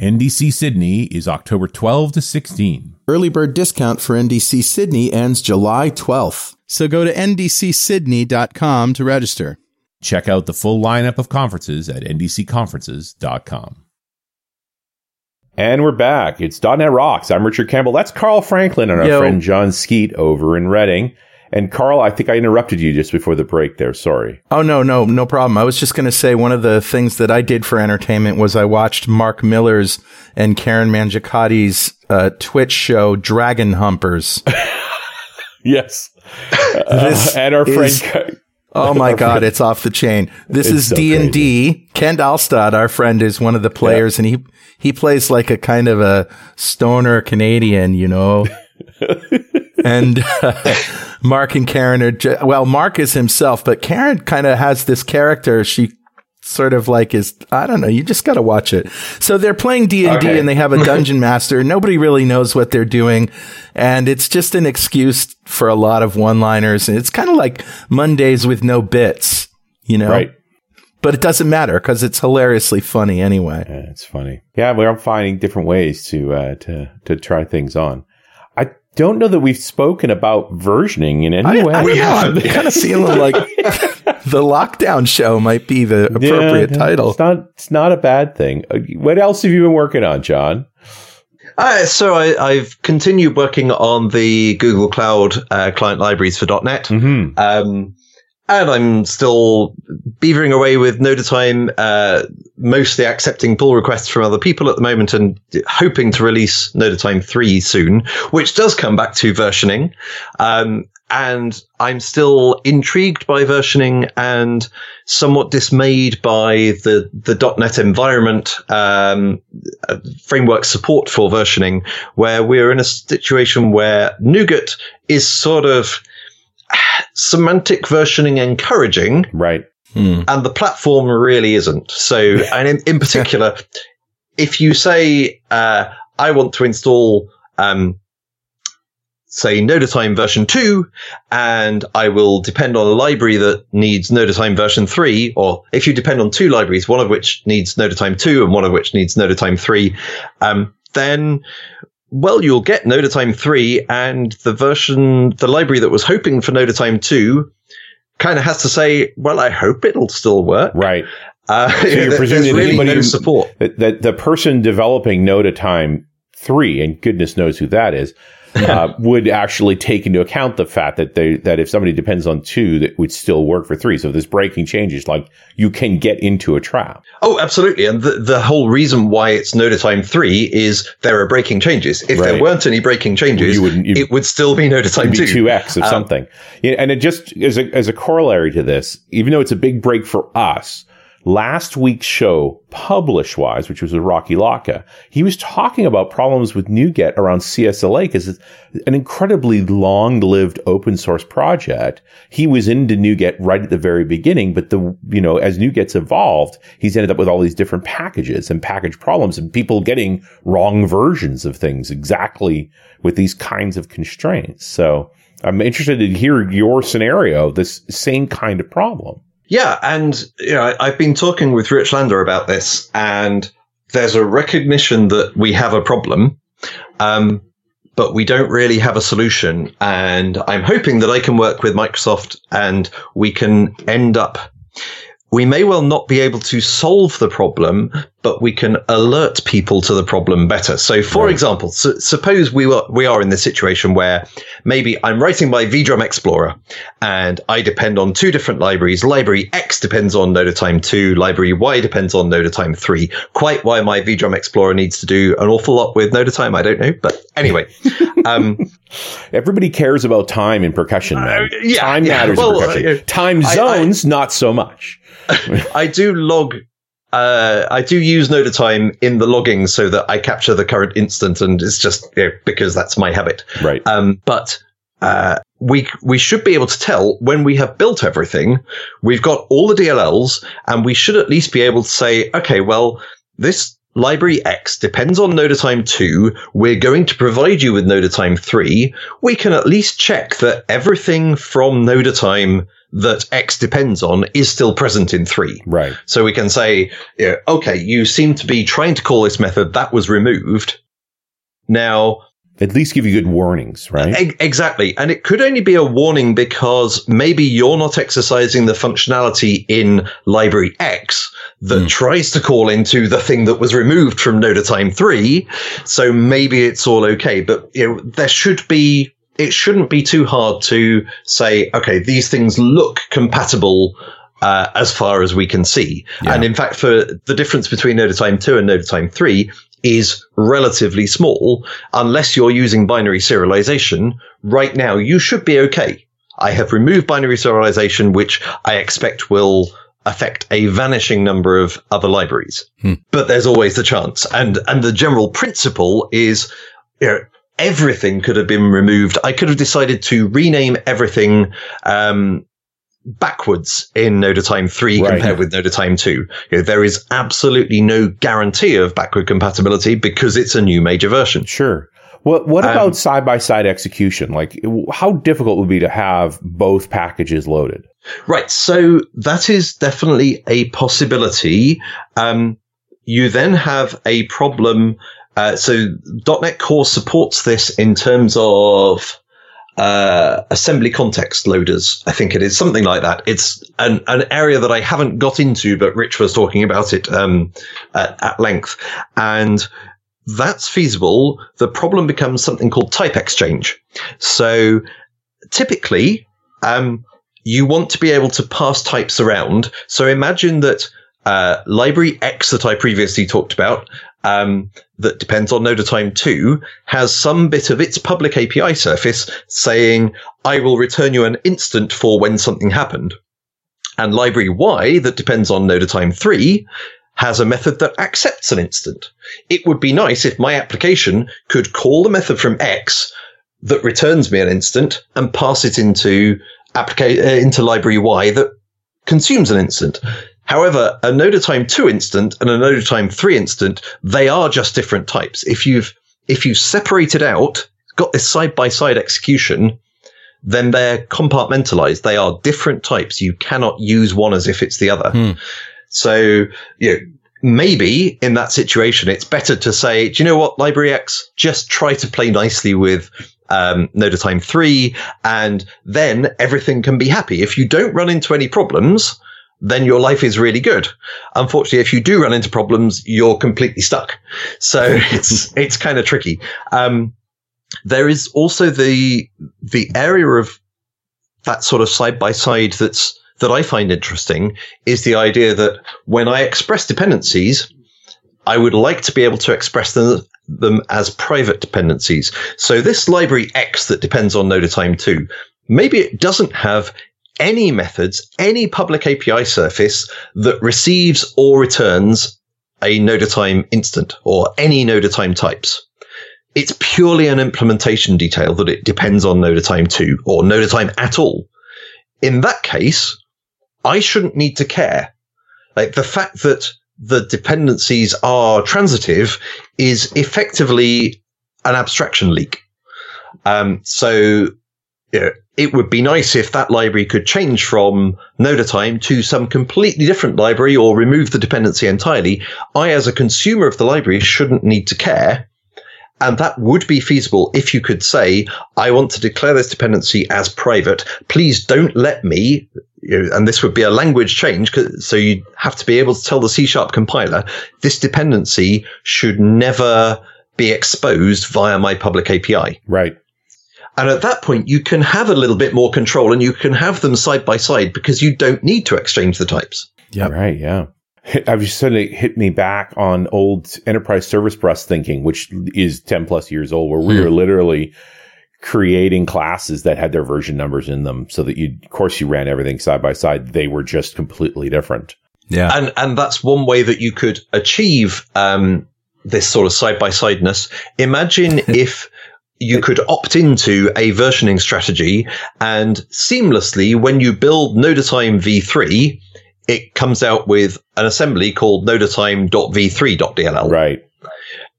Speaker 4: NDC Sydney is October 12 to 16.
Speaker 1: Early bird discount for NDC Sydney ends July 12th. So go to ndcsydney.com to register.
Speaker 4: Check out the full lineup of conferences at ndcconferences.com.
Speaker 2: And we're back. It's .NET Rocks. I'm Richard Campbell. That's Carl Franklin and our Yo. friend Jon Skeet over in Reading. And Carl, I think I interrupted you just before the break there. Sorry.
Speaker 1: Oh, no, no, no problem. I was just going to say one of the things that I did for entertainment was I watched Mark Miller's and Karen Mangiacoti's uh, Twitch show, Dragon Humpers.
Speaker 2: yes. Uh, and our friend.
Speaker 1: Oh my God, it's off the chain. This it's is D and D. Kent Alstad, our friend, is one of the players, yeah. and he he plays like a kind of a stoner Canadian, you know. and uh, Mark and Karen are well. Mark is himself, but Karen kind of has this character. She sort of like is I don't know. You just got to watch it. So they're playing D and D, and they have a dungeon master. Nobody really knows what they're doing, and it's just an excuse for a lot of one-liners. And it's kind of like Mondays with no bits, you know.
Speaker 2: Right.
Speaker 1: But it doesn't matter because it's hilariously funny anyway.
Speaker 2: Yeah, it's funny. Yeah, we're finding different ways to uh, to to try things on I don't know that we've spoken about versioning in any
Speaker 1: I,
Speaker 2: way.
Speaker 1: I we have. kind of feeling like the lockdown show might be the appropriate yeah, title.
Speaker 2: It's not. It's not a bad thing. Uh, what else have you been working on, Jon?
Speaker 3: Uh, so I, have continued working on the Google Cloud uh, client libraries for .NET.
Speaker 2: Mm-hmm.
Speaker 3: Um, and I'm still beavering away with NodaTime, uh, mostly accepting pull requests from other people at the moment and hoping to release NodaTime 3 soon, which does come back to versioning. Um, and I'm still intrigued by versioning and somewhat dismayed by the the .NET environment um, uh, framework support for versioning, where we're in a situation where NuGet is sort of semantic versioning encouraging,
Speaker 2: right?
Speaker 3: Hmm. And the platform really isn't. So, and in, in particular, if you say, uh, I want to install, um, say NodaTime version 2 and I will depend on a library that needs NodaTime version 3 or if you depend on two libraries one of which needs NodaTime 2 and one of which needs NodaTime 3 um, then well you'll get NodaTime 3 and the version the library that was hoping for NodaTime 2 kind of has to say well I hope it'll still work.
Speaker 2: Right.
Speaker 3: Uh, so you're presuming really no support.
Speaker 2: that, that the person developing NodaTime 3 and goodness knows who that is uh, would actually take into account the fact that they that if somebody depends on two, that would still work for three. So if this breaking changes, like you can get into a trap.
Speaker 3: Oh, absolutely. And the, the whole reason why it's NodaTime three is there are breaking changes. If right. there weren't any breaking changes, well, would, it would still be NodaTime two.
Speaker 2: Two X of um, something. And it just as a as a corollary to this, even though it's a big break for us last week's show, Publish Wise, which was with Rocky Lhotka, he was talking about problems with NuGet around CSLA because it's an incredibly long lived open source project. He was into NuGet right at the very beginning, but the, you know, as NuGet's evolved, he's ended up with all these different packages and package problems and people getting wrong versions of things exactly with these kinds of constraints. So I'm interested to hear your scenario, this same kind of problem.
Speaker 3: Yeah, and you know, I've been talking with Rich Lander about this, and there's a recognition that we have a problem, um, but we don't really have a solution. And I'm hoping that I can work with Microsoft and we can end up we may well not be able to solve the problem, but we can alert people to the problem better. So, for right. example, suppose we were, we are in the situation where maybe I'm writing my VDRUM Explorer and I depend on two different libraries. Library X depends on NodaTime 2, library Y depends on NodaTime 3. Quite why my VDRUM Explorer needs to do an awful lot with NodaTime, I don't know. But anyway, um,
Speaker 2: everybody cares about time in percussion, man. Uh, yeah, time yeah. matters well, in percussion. Uh, time zones, I, I, not so much.
Speaker 3: I do log. Uh, I do use NodaTime in the logging so that I capture the current instant, and it's just you know, because that's my habit.
Speaker 2: Right.
Speaker 3: Um, but uh, we we should be able to tell when we have built everything. We've got all the DLLs, and we should at least be able to say, okay, well, this library X depends on NodaTime 2. We're going to provide you with NodaTime 3. We can at least check that everything from NodaTime that X depends on is still present in three.
Speaker 2: Right.
Speaker 3: So we can say, you know, okay, you seem to be trying to call this method that was removed. Now,
Speaker 2: at least give you good warnings, right?
Speaker 3: E- exactly. And it could only be a warning because maybe you're not exercising the functionality in library X that mm. tries to call into the thing that was removed from NodaTime 3. So maybe it's all okay. But you know, there should be it shouldn't be too hard to say, okay, these things look compatible uh, as far as we can see. Yeah. And in fact, for the difference between Noda Time 2 and Noda Time 3 is relatively small. Unless you're using binary serialization, right now you should be okay. I have removed binary serialization, which I expect will affect a vanishing number of other libraries. Hmm. But there's always the chance. And, and the general principle is, you know, everything could have been removed. I could have decided to rename everything um, backwards in NodaTime 3 right. compared with NodaTime 2. You know, there is absolutely no guarantee of backward compatibility because it's a new major version.
Speaker 2: Sure. What what um, about side by side execution? Like, how difficult would it be to have both packages loaded?
Speaker 3: Right. So that is definitely a possibility. Um, you then have a problem uh, so .NET Core supports this in terms of uh, assembly context loaders. I think it is something like that. It's an, an area that I haven't got into, but Rich was talking about it um, at, at length, and that's feasible. The problem becomes something called type exchange. So typically, um, you want to be able to pass types around. So imagine that uh, library X that I previously talked about, um, that depends on Noda time 2, has some bit of its public API surface saying, I will return you an instant for when something happened. And library Y that depends on Noda time 3 has a method that accepts an instant. It would be nice if my application could call the method from X that returns me an instant and pass it into applica- uh, into library Y that consumes an instant. However, a noda time two instant and a noda time three instant, they are just different types. If you've, if you've separated out, got this side by side execution, then they're compartmentalized. They are different types. You cannot use one as if it's the other.
Speaker 1: Hmm.
Speaker 3: So, you know, maybe in that situation, it's better to say, do you know what, Library X, just try to play nicely with um, Noda Time 3, and then everything can be happy. If you don't run into any problems, then your life is really good. Unfortunately, if you do run into problems, you're completely stuck. So it's, it's kind of tricky. Um, there is also the, the area of that sort of side by side that's, that I find interesting is the idea that when I express dependencies, I would like to be able to express them, them as private dependencies. So this library X that depends on Noda time 2, maybe it doesn't have any methods, any public API surface that receives or returns a noda time instant or any noda time types. It's purely an implementation detail that it depends on noda time 2 or noda time at all. In that case, I shouldn't need to care. Like the fact that the dependencies are transitive is effectively an abstraction leak. Um, so know, it would be nice if that library could change from Noda time to some completely different library or remove the dependency entirely. I, as a consumer of the library, shouldn't need to care. And that would be feasible if you could say, I want to declare this dependency as private. Please don't let me, and this would be a language change. So you have to be able to tell the C sharp compiler, this dependency should never be exposed via my public API.
Speaker 2: Right.
Speaker 3: And at that point, you can have a little bit more control and you can have them side by side because you don't need to exchange the types.
Speaker 1: Yeah.
Speaker 2: Right. Yeah. I've just suddenly hit me back on old enterprise service bus thinking, which is 10 plus years old, where we were literally creating classes that had their version numbers in them so that you, of course, you ran everything side by side. They were just completely different.
Speaker 1: Yeah.
Speaker 3: And, and that's one way that you could achieve, um, this sort of side by sideness. Imagine if you could opt into a versioning strategy and seamlessly, when you build NodaTime v3, it comes out with an assembly called nodatime.v3.dll.
Speaker 2: Right.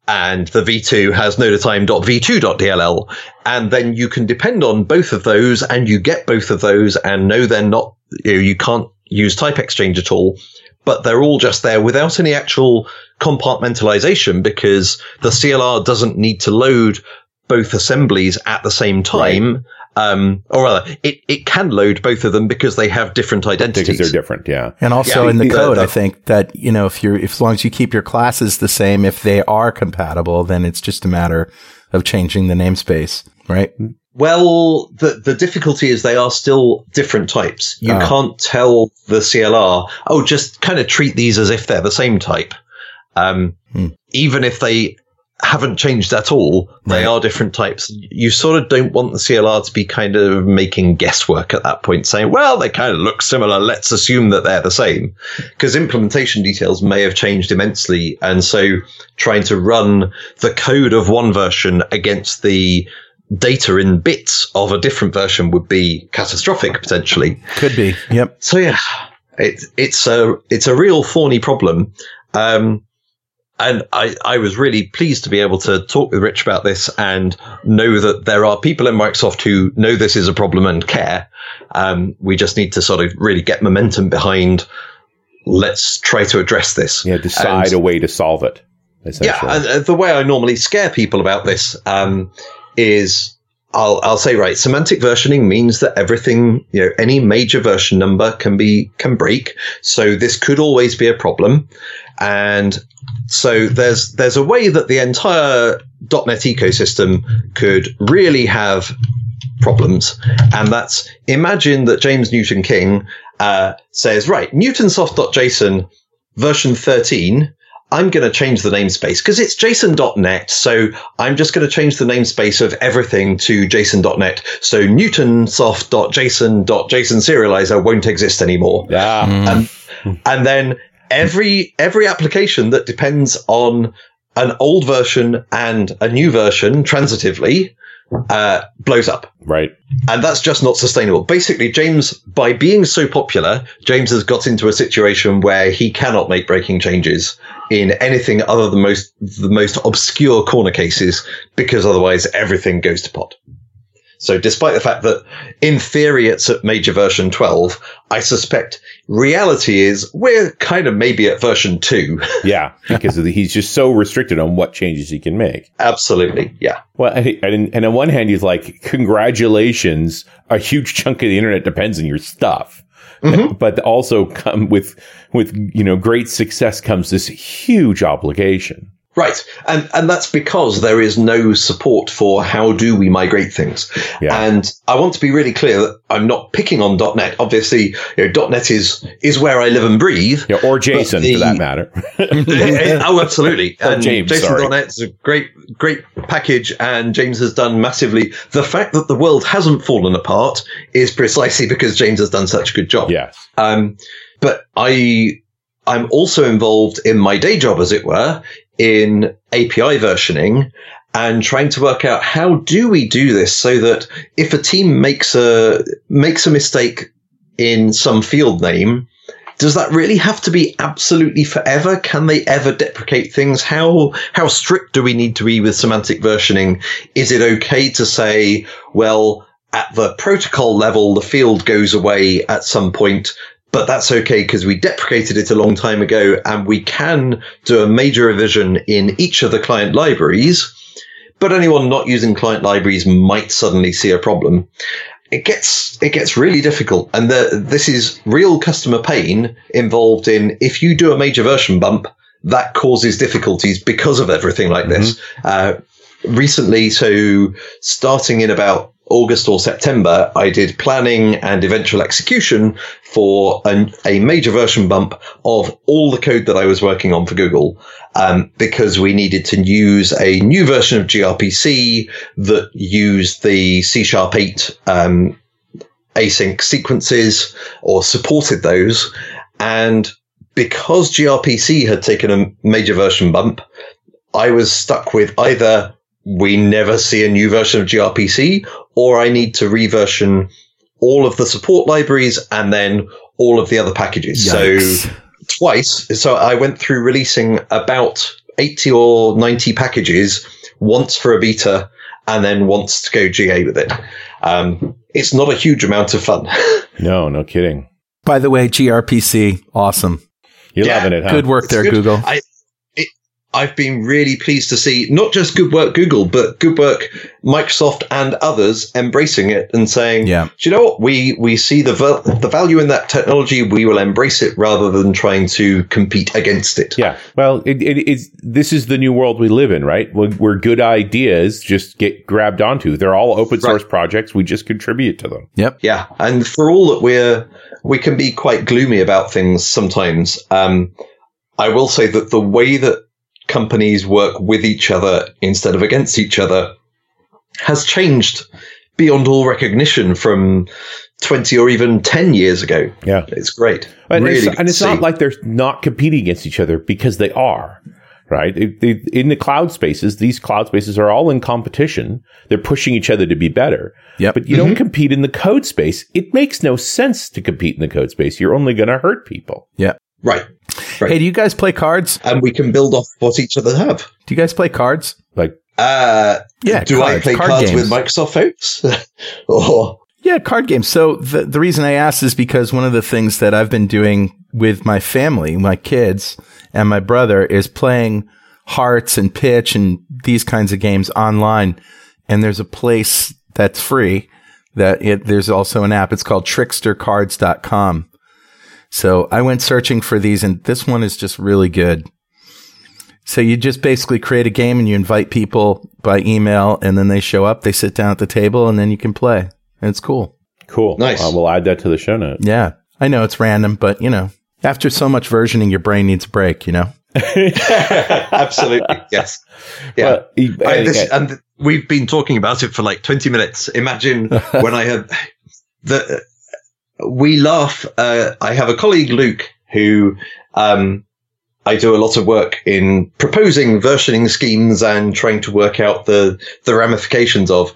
Speaker 3: And the v2 has nodatime.v2.dll. And then you can depend on both of those and you get both of those and know they're not, you, know, you can't use type exchange at all, but they're all just there without any actual compartmentalization because the CLR doesn't need to load both assemblies at the same time. Right. Um, or rather, it, it can load both of them because they have different identities.
Speaker 2: Because they're different, yeah.
Speaker 1: And also yeah, in the code, I think that, you know, if you're, if as long as you keep your classes the same, if they are compatible, then it's just a matter of changing the namespace, right?
Speaker 3: Well, the, the difficulty is they are still different types. You oh. can't tell the CLR, oh, just kind of treat these as if they're the same type. Um, hmm. even if they haven't changed at all. They right. are different types. You sort of don't want the CLR to be kind of making guesswork at that point, saying, well, they kind of look similar. Let's assume that they're the same. Because implementation details may have changed immensely. And so trying to run the code of one version against the data in bits of a different version would be catastrophic potentially.
Speaker 1: Could be. Yep.
Speaker 3: So yeah, it, it's a, it's a real thorny problem. Um, and I, I was really pleased to be able to talk with Rich about this and know that there are people in Microsoft who know this is a problem and care. Um, we just need to sort of really get momentum behind. Let's try to address this.
Speaker 2: Yeah, decide and, a way to solve it.
Speaker 3: Yeah, and the way I normally scare people about this um, is I'll I'll say right. Semantic versioning means that everything, you know, any major version number can be can break. So this could always be a problem, and so there's there's a way that the entire .NET ecosystem could really have problems, and that's imagine that James Newton King uh, says, right, Newtonsoft.json version 13, I'm going to change the namespace because it's JSON.NET. So I'm just going to change the namespace of everything to JSON.NET. So NewtonSoft.json.json serializer won't exist anymore.
Speaker 2: Yeah.
Speaker 3: And, and then every, every application that depends on an old version and a new version transitively, uh, blows up.
Speaker 2: Right.
Speaker 3: And that's just not sustainable. Basically, James, by being so popular, James has got into a situation where he cannot make breaking changes in anything other than most, the most obscure corner cases because otherwise everything goes to pot. So despite the fact that in theory it's at major version 12, I suspect reality is we're kind of maybe at version 2.
Speaker 2: Yeah. Because he's just so restricted on what changes he can make.
Speaker 3: Absolutely. Yeah.
Speaker 2: Well, and, and on one hand, he's like, congratulations. A huge chunk of the internet depends on your stuff. Mm-hmm. But also come with, with, you know, great success comes this huge obligation.
Speaker 3: Right. And and that's because there is no support for how do we migrate things. Yeah. And I want to be really clear that I'm not picking on .NET. Obviously, you know, .NET is is where I live and breathe.
Speaker 2: Yeah, or JSON the, for that matter.
Speaker 3: oh, absolutely.
Speaker 2: and James,
Speaker 3: JSON.NET is a great great package and James has done massively. The fact that the world hasn't fallen apart is precisely because James has done such a good job.
Speaker 2: Yes.
Speaker 3: Um but I I'm also involved in my day job, as it were, in API versioning and trying to work out how do we do this so that if a team makes a makes a mistake in some field name, does that really have to be absolutely forever? Can they ever deprecate things? How how strict do we need to be with semantic versioning? Is it okay to say, well, at the protocol level, the field goes away at some point, but that's okay because we deprecated it a long time ago and we can do a major revision in each of the client libraries. But anyone not using client libraries might suddenly see a problem. It gets, it gets really difficult. And the, this is real customer pain involved in if you do a major version bump, that causes difficulties because of everything like mm-hmm. this. Uh, recently, so starting in about August or September, I did planning and eventual execution for an, a major version bump of all the code that I was working on for Google, um, because we needed to use a new version of gRPC that used the C Sharp 8 um, async sequences or supported those. And because gRPC had taken a major version bump, I was stuck with either we never see a new version of gRPC, or I need to reversion all of the support libraries and then all of the other packages. Yikes. So twice. So I went through releasing about 80 or 90 packages once for a beta and then once to go GA with it. Um, it's not a huge amount of fun.
Speaker 2: no, no kidding.
Speaker 1: By the way, gRPC, awesome.
Speaker 2: You're yeah, loving it, huh?
Speaker 1: Good work there, good. Google. I,
Speaker 3: I've been really pleased to see not just good work Google, but good work Microsoft and others embracing it and saying,
Speaker 1: yeah.
Speaker 3: "Do you know what? We, we see the, the value in that technology. We will embrace it rather than trying to compete against it.
Speaker 2: Yeah. Well, it, it, it's, this is the new world we live in, right? Where, where good ideas just get grabbed onto. They're all open source right. projects. We just contribute to them.
Speaker 1: Yep.
Speaker 3: Yeah. And for all that we're, we can be quite gloomy about things sometimes. Um, I will say that the way that companies work with each other instead of against each other has changed beyond all recognition from 20 or even 10 years ago.
Speaker 2: Yeah.
Speaker 3: It's great.
Speaker 2: And really it's, and it's not like they're not competing against each other because they are, right? in the cloud spaces, these cloud spaces are all in competition. They're pushing each other to be better.
Speaker 1: Yep.
Speaker 2: But you mm-hmm. don't compete in the code space. It makes no sense to compete in the code space. You're only going to hurt people.
Speaker 1: Yeah.
Speaker 3: Right.
Speaker 1: Right. Hey, do you guys play cards?
Speaker 3: And we can build off what each other have.
Speaker 1: Do you guys play cards?
Speaker 2: Like,
Speaker 3: uh, yeah. Do cards, I play card cards games. with Microsoft folks? or
Speaker 1: yeah, card games. So the the reason I asked is because one of the things that I've been doing with my family, my kids, and my brother is playing hearts and pitch and these kinds of games online. And there's a place that's free that it, there's also an app. It's called trickstercards.com. So I went searching for these and this one is just really good. So you just basically create a game and you invite people by email and then they show up, they sit down at the table and then you can play. And it's cool.
Speaker 2: Cool.
Speaker 3: Nice.
Speaker 2: Uh, we'll add that to the show notes.
Speaker 1: Yeah. I know it's random, but you know, After so much versioning, your brain needs a break, you know?
Speaker 3: Absolutely, yes. Yeah. Well, I, this, and we've been talking about it for like 20 minutes. Imagine when I had the, we laugh. Uh, I have a colleague, Luke, who, um, I do a lot of work in proposing versioning schemes and trying to work out the, the ramifications of.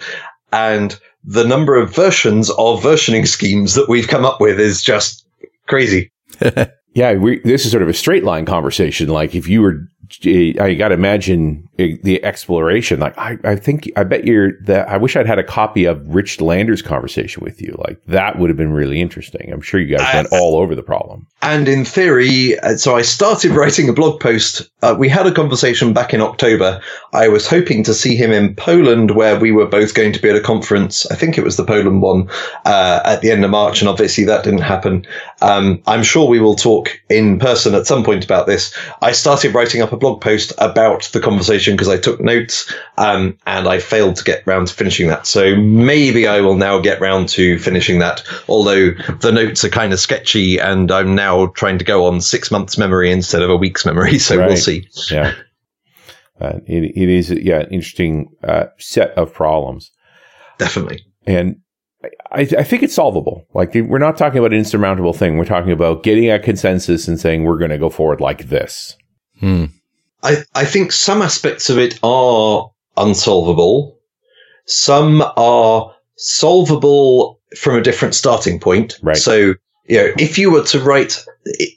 Speaker 3: And the number of versions of versioning schemes that we've come up with is just crazy.
Speaker 2: yeah, we, this is sort of a straight line conversation. Like if you were I got to imagine the exploration. Like, I, I think, I bet you're that. I wish I'd had a copy of Rich Lander's conversation with you. Like, that would have been really interesting. I'm sure you guys went all over the problem.
Speaker 3: And in theory, uh, so I started writing a blog post. Uh, we had a conversation back in October. I was hoping to see him in Poland, where we were both going to be at a conference. I think it was the Poland one uh, at the end of March, and obviously that didn't happen. Um, I'm sure we will talk in person at some point about this. I started writing up a blog post about the conversation because I took notes um, and I failed to get round to finishing that. So maybe I will now get round to finishing that, although the notes are kind of sketchy and I'm now trying to go on six months memory instead of a week's memory. So right. we'll see.
Speaker 2: Yeah. Uh, it, it is, yeah, an interesting uh, set of problems.
Speaker 3: Definitely.
Speaker 2: And I, I, think it's solvable. Like we're not talking about an insurmountable thing. We're talking about getting a consensus and saying we're going to go forward like this.
Speaker 1: Hmm.
Speaker 3: I, I think some aspects of it are unsolvable. Some are solvable from a different starting point.
Speaker 2: Right.
Speaker 3: So, you know, if you were to write,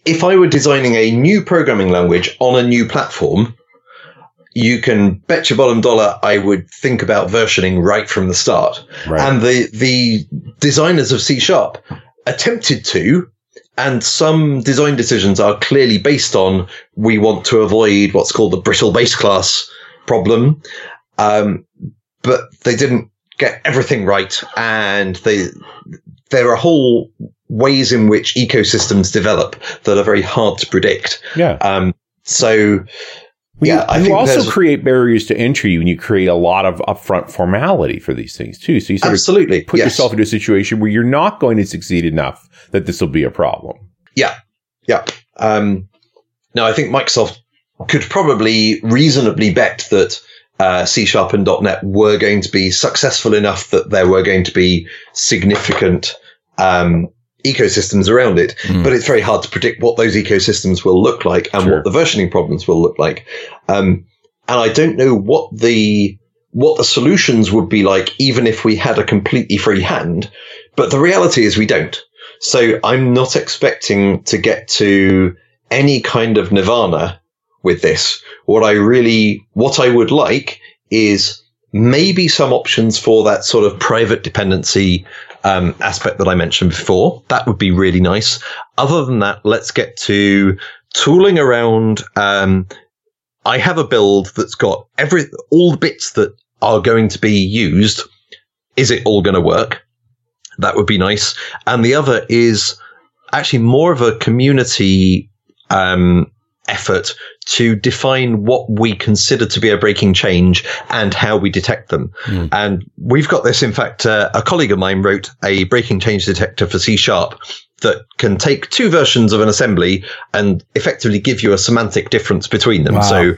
Speaker 3: if I were designing a new programming language on a new platform, you can bet your bottom dollar I would think about versioning right from the start. Right. And the, the designers of C sharp attempted to, and some design decisions are clearly based on we want to avoid what's called the brittle base class problem. Um, but they didn't get everything right. And they, there are whole ways in which ecosystems develop that are very hard to predict.
Speaker 2: Yeah.
Speaker 3: Um, so
Speaker 2: well, yeah, you, you also create barriers to entry when you create a lot of upfront formality for these things too. So you sort
Speaker 3: absolutely
Speaker 2: of put yes. yourself into a situation where you're not going to succeed enough that this will be a problem.
Speaker 3: Yeah, yeah. Um, now I think Microsoft could probably reasonably bet that uh, C Sharp and .NET were going to be successful enough that there were going to be significant um, ecosystems around it, mm. but it's very hard to predict what those ecosystems will look like and sure. what the versioning problems will look like. Um, and I don't know what the what the solutions would be like, even if we had a completely free hand. But the reality is we don't. So I'm not expecting to get to any kind of nirvana with this. What I really, what I would like is maybe some options for that sort of private dependency um, aspect that I mentioned before. That would be really nice. Other than that, let's get to tooling around. Um, I have a build that's got every all the bits that are going to be used. Is it all going to work? That would be nice. And the other is actually more of a community um, effort to define what we consider to be a breaking change and how we detect them. Mm. And we've got this. In fact, uh, a colleague of mine wrote a breaking change detector for C sharp that can take two versions of an assembly and effectively give you a semantic difference between them. Wow. So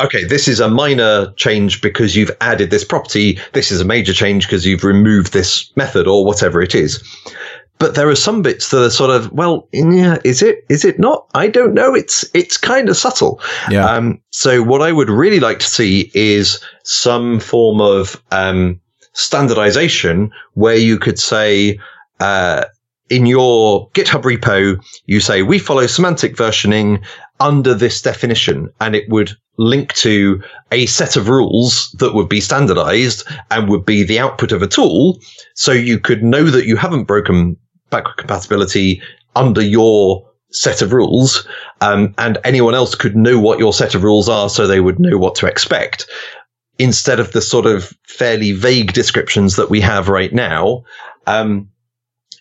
Speaker 3: okay, this is a minor change because you've added this property. This is a major change because you've removed this method or whatever it is. But there are some bits that are sort of well yeah is it is it not? I don't know. It's it's kind of subtle.
Speaker 1: Yeah.
Speaker 3: Um, so what i would really like to see is some form of um, standardization where you could say uh, in your github repo you say we follow semantic versioning under this definition and it would link to a set of rules that would be standardized and would be the output of a tool. So you could know that you haven't broken backward compatibility under your set of rules, um, and anyone else could know what your set of rules are, so they would know what to expect. Instead of the sort of fairly vague descriptions that we have right now. Um,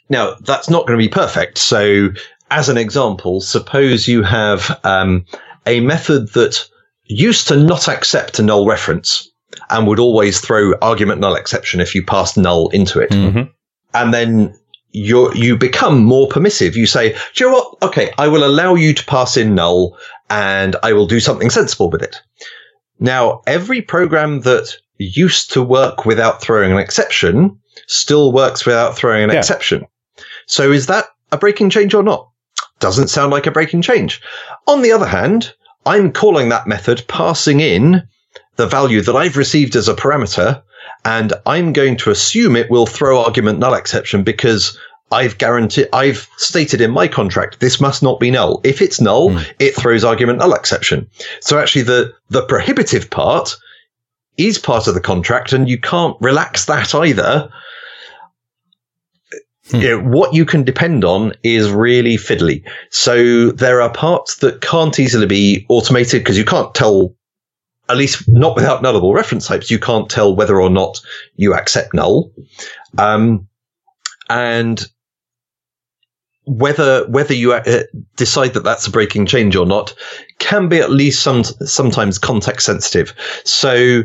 Speaker 3: now that's not going to be perfect. So, as an example, suppose you have um, a method that used to not accept a null reference and would always throw argument null exception if you passed null into it.
Speaker 2: Mm-hmm.
Speaker 3: And then you you become more permissive. You say, do you know what? Okay, I will allow you to pass in null and I will do something sensible with it. Now, every program that used to work without throwing an exception still works without throwing an
Speaker 2: Yeah.
Speaker 3: exception. So is that a breaking change or not? Doesn't sound like a breaking change. On the other hand, I'm calling that method passing in the value that I've received as a parameter, and I'm going to assume it will throw argument null exception because I've guaranteed, I've stated in my contract, this must not be null. If it's null, hmm. it throws argument null exception. So actually the, the prohibitive part is part of the contract and you can't relax that either.
Speaker 1: Hmm.
Speaker 3: You know, what you can depend on is really fiddly. So there are parts that can't easily be automated because you can't tell, at least not without nullable reference types, you can't tell whether or not you accept null. Um, and whether whether you uh, decide that that's a breaking change or not can be at least some sometimes context sensitive. So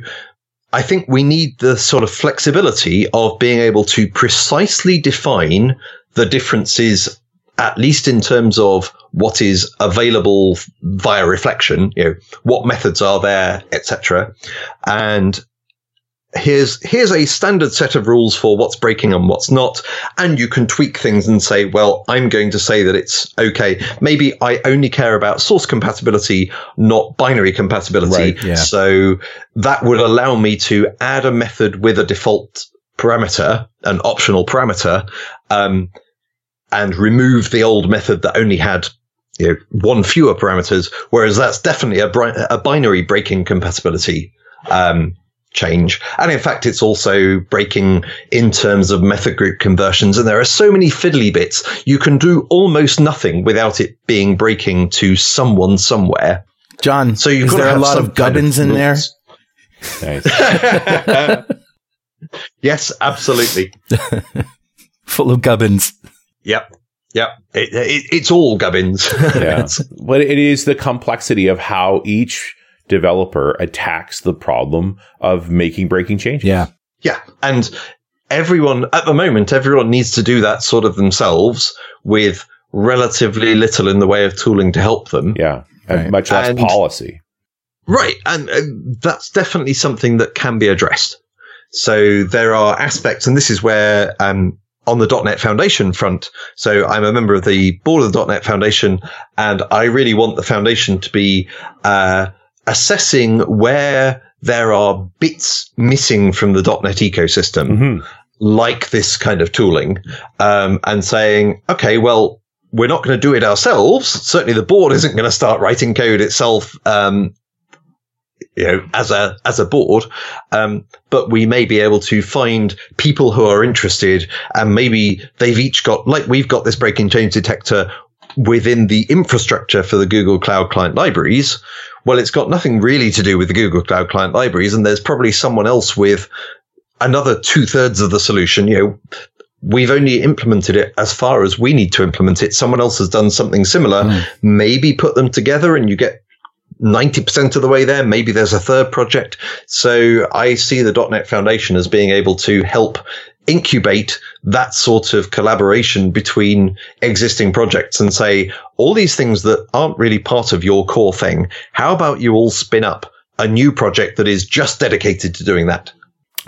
Speaker 3: I think we need the sort of flexibility of being able to precisely define the differences, at least in terms of what is available via reflection, you know, what methods are there, etc. And here's here's a standard set of rules for what's breaking and what's not. And you can tweak things and say well i'm going to say that it's okay. Maybe i only care about source compatibility not binary compatibility.
Speaker 1: Right, yeah.
Speaker 3: so that would allow me to add a method with a default parameter an optional parameter um, and remove the old method that only had you know, one fewer parameters. Whereas that's definitely a, bri- a binary breaking compatibility. Um, change. And in fact, it's also breaking in terms of method group conversions. And there are so many fiddly bits. You can do almost nothing without it being breaking to someone somewhere.
Speaker 1: Jon,
Speaker 3: So you've
Speaker 1: is
Speaker 3: got
Speaker 1: there a lot
Speaker 3: some
Speaker 1: of
Speaker 3: kind
Speaker 1: gubbins in there?
Speaker 2: Nice.
Speaker 3: Yes, absolutely.
Speaker 1: Full of gubbins.
Speaker 3: Yep. Yep. It, it, it's all gubbins.
Speaker 2: yeah. But it is the complexity of how each developer attacks the problem of making breaking changes.
Speaker 1: Yeah.
Speaker 3: Yeah. And everyone at the moment, everyone needs to do that sort of themselves with relatively little in the way of tooling to help them.
Speaker 2: Yeah. And
Speaker 1: Right.
Speaker 2: much less
Speaker 3: And-
Speaker 2: policy.
Speaker 3: Right. And uh, that's definitely something that can be addressed. So there are aspects, and this is where, um, on the .NET Foundation front. So I'm a member of the board of the .NET Foundation, and I really want the foundation to be, uh, assessing where there are bits missing from the .NET ecosystem
Speaker 2: Mhm.
Speaker 3: like this kind of tooling um, and saying, okay, well, we're not going to do it ourselves. Certainly, the board isn't going to start writing code itself, um, you know, as a as a board. Um, but we may be able to find people who are interested, and maybe they've each got like we've got this breaking change detector within the infrastructure for the Google Cloud Client libraries. Well, it's got nothing really to do with the Google Cloud Client libraries, and there's probably someone else with another two thirds of the solution. You know, we've only implemented it as far as we need to implement it. Someone else has done something similar. Hmm. Maybe put them together and you get 90% of the way there. Maybe there's a third project. So I see the .NET Foundation as being able to help incubate that sort of collaboration between existing projects and say, all these things that aren't really part of your core thing, how about you all spin up a new project that is just dedicated to doing that?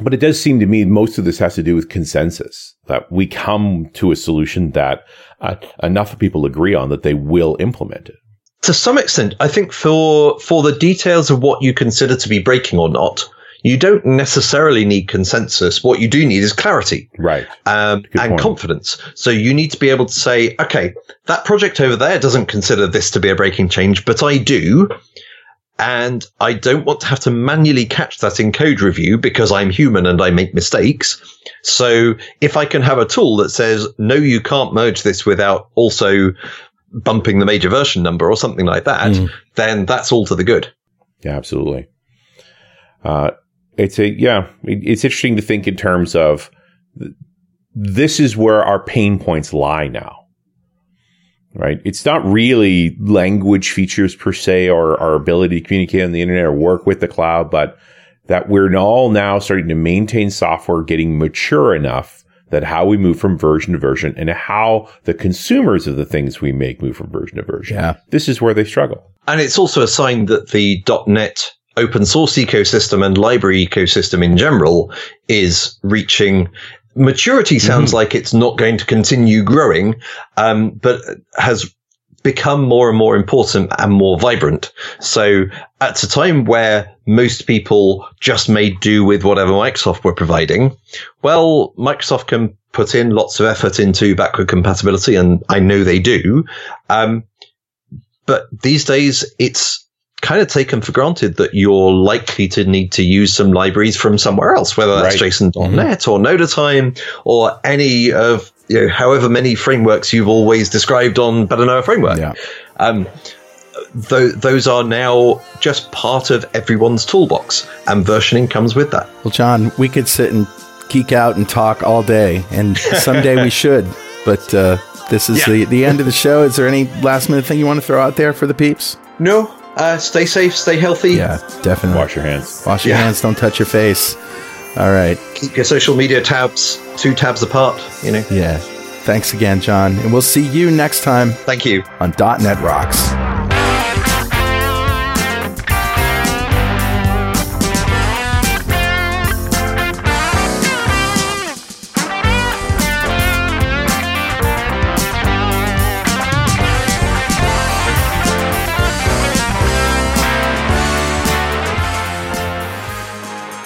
Speaker 2: But it does seem to me most of this has to do with consensus that we come to a solution that uh, enough people agree on that they will implement it.
Speaker 3: to some extent, I think for for the details of what you consider to be breaking or not, you don't necessarily need consensus. What you do need is clarity
Speaker 2: Right.
Speaker 3: um, and
Speaker 2: point.
Speaker 3: confidence. So you need to be able to say, okay, that project over there doesn't consider this to be a breaking change, but I do. And I don't want to have to manually catch that in code review because I'm human and I make mistakes. So if I can have a tool that says, no, you can't merge this without also bumping the major version number or something like that,
Speaker 1: Mm.
Speaker 3: then that's all to the good.
Speaker 2: Yeah, absolutely. Uh, it's a yeah. It's interesting to think in terms of this is where our pain points lie now. Right? It's not really language features per se, or our ability to communicate on the internet or work with the cloud, but that we're all now starting to maintain software getting mature enough that how we move from version to version and how the consumers of the things we make move from version to version.
Speaker 1: Yeah.
Speaker 2: This is where they struggle.
Speaker 3: And it's also a sign that the .NET open source ecosystem and library ecosystem in general is reaching maturity. Sounds like it's not going to continue growing, um, but has become more and more important and more vibrant. So at a time where most people just made do with whatever Microsoft were providing, well, Microsoft can put in lots of effort into backward compatibility, and I know they do. Um, but these days, it's kind of taken for granted that you're likely to need to use some libraries from somewhere else, whether that's
Speaker 2: Right.
Speaker 3: JSON.NET or NodaTime or any of you know, however many frameworks you've always described on Better Know a Framework.
Speaker 1: Yeah.
Speaker 3: Um, th- those are now just part of everyone's toolbox, and versioning comes with that.
Speaker 1: Well, Jon, we could sit and geek out and talk all day, and someday we should. But uh, this is
Speaker 3: Yeah.
Speaker 1: the, the end of the show. Is there any last minute thing you want to throw out there for the peeps?
Speaker 3: No, uh, stay safe, stay healthy,
Speaker 1: Yeah, definitely.
Speaker 2: Wash your hands.
Speaker 1: Wash your
Speaker 3: Yeah.
Speaker 1: hands. Don't touch your face. All right.
Speaker 3: keep your social media tabs two tabs apart. You know.
Speaker 1: Yeah. Thanks again, Jon. And we'll see you next time
Speaker 3: Thank you.
Speaker 1: on .NET Rocks.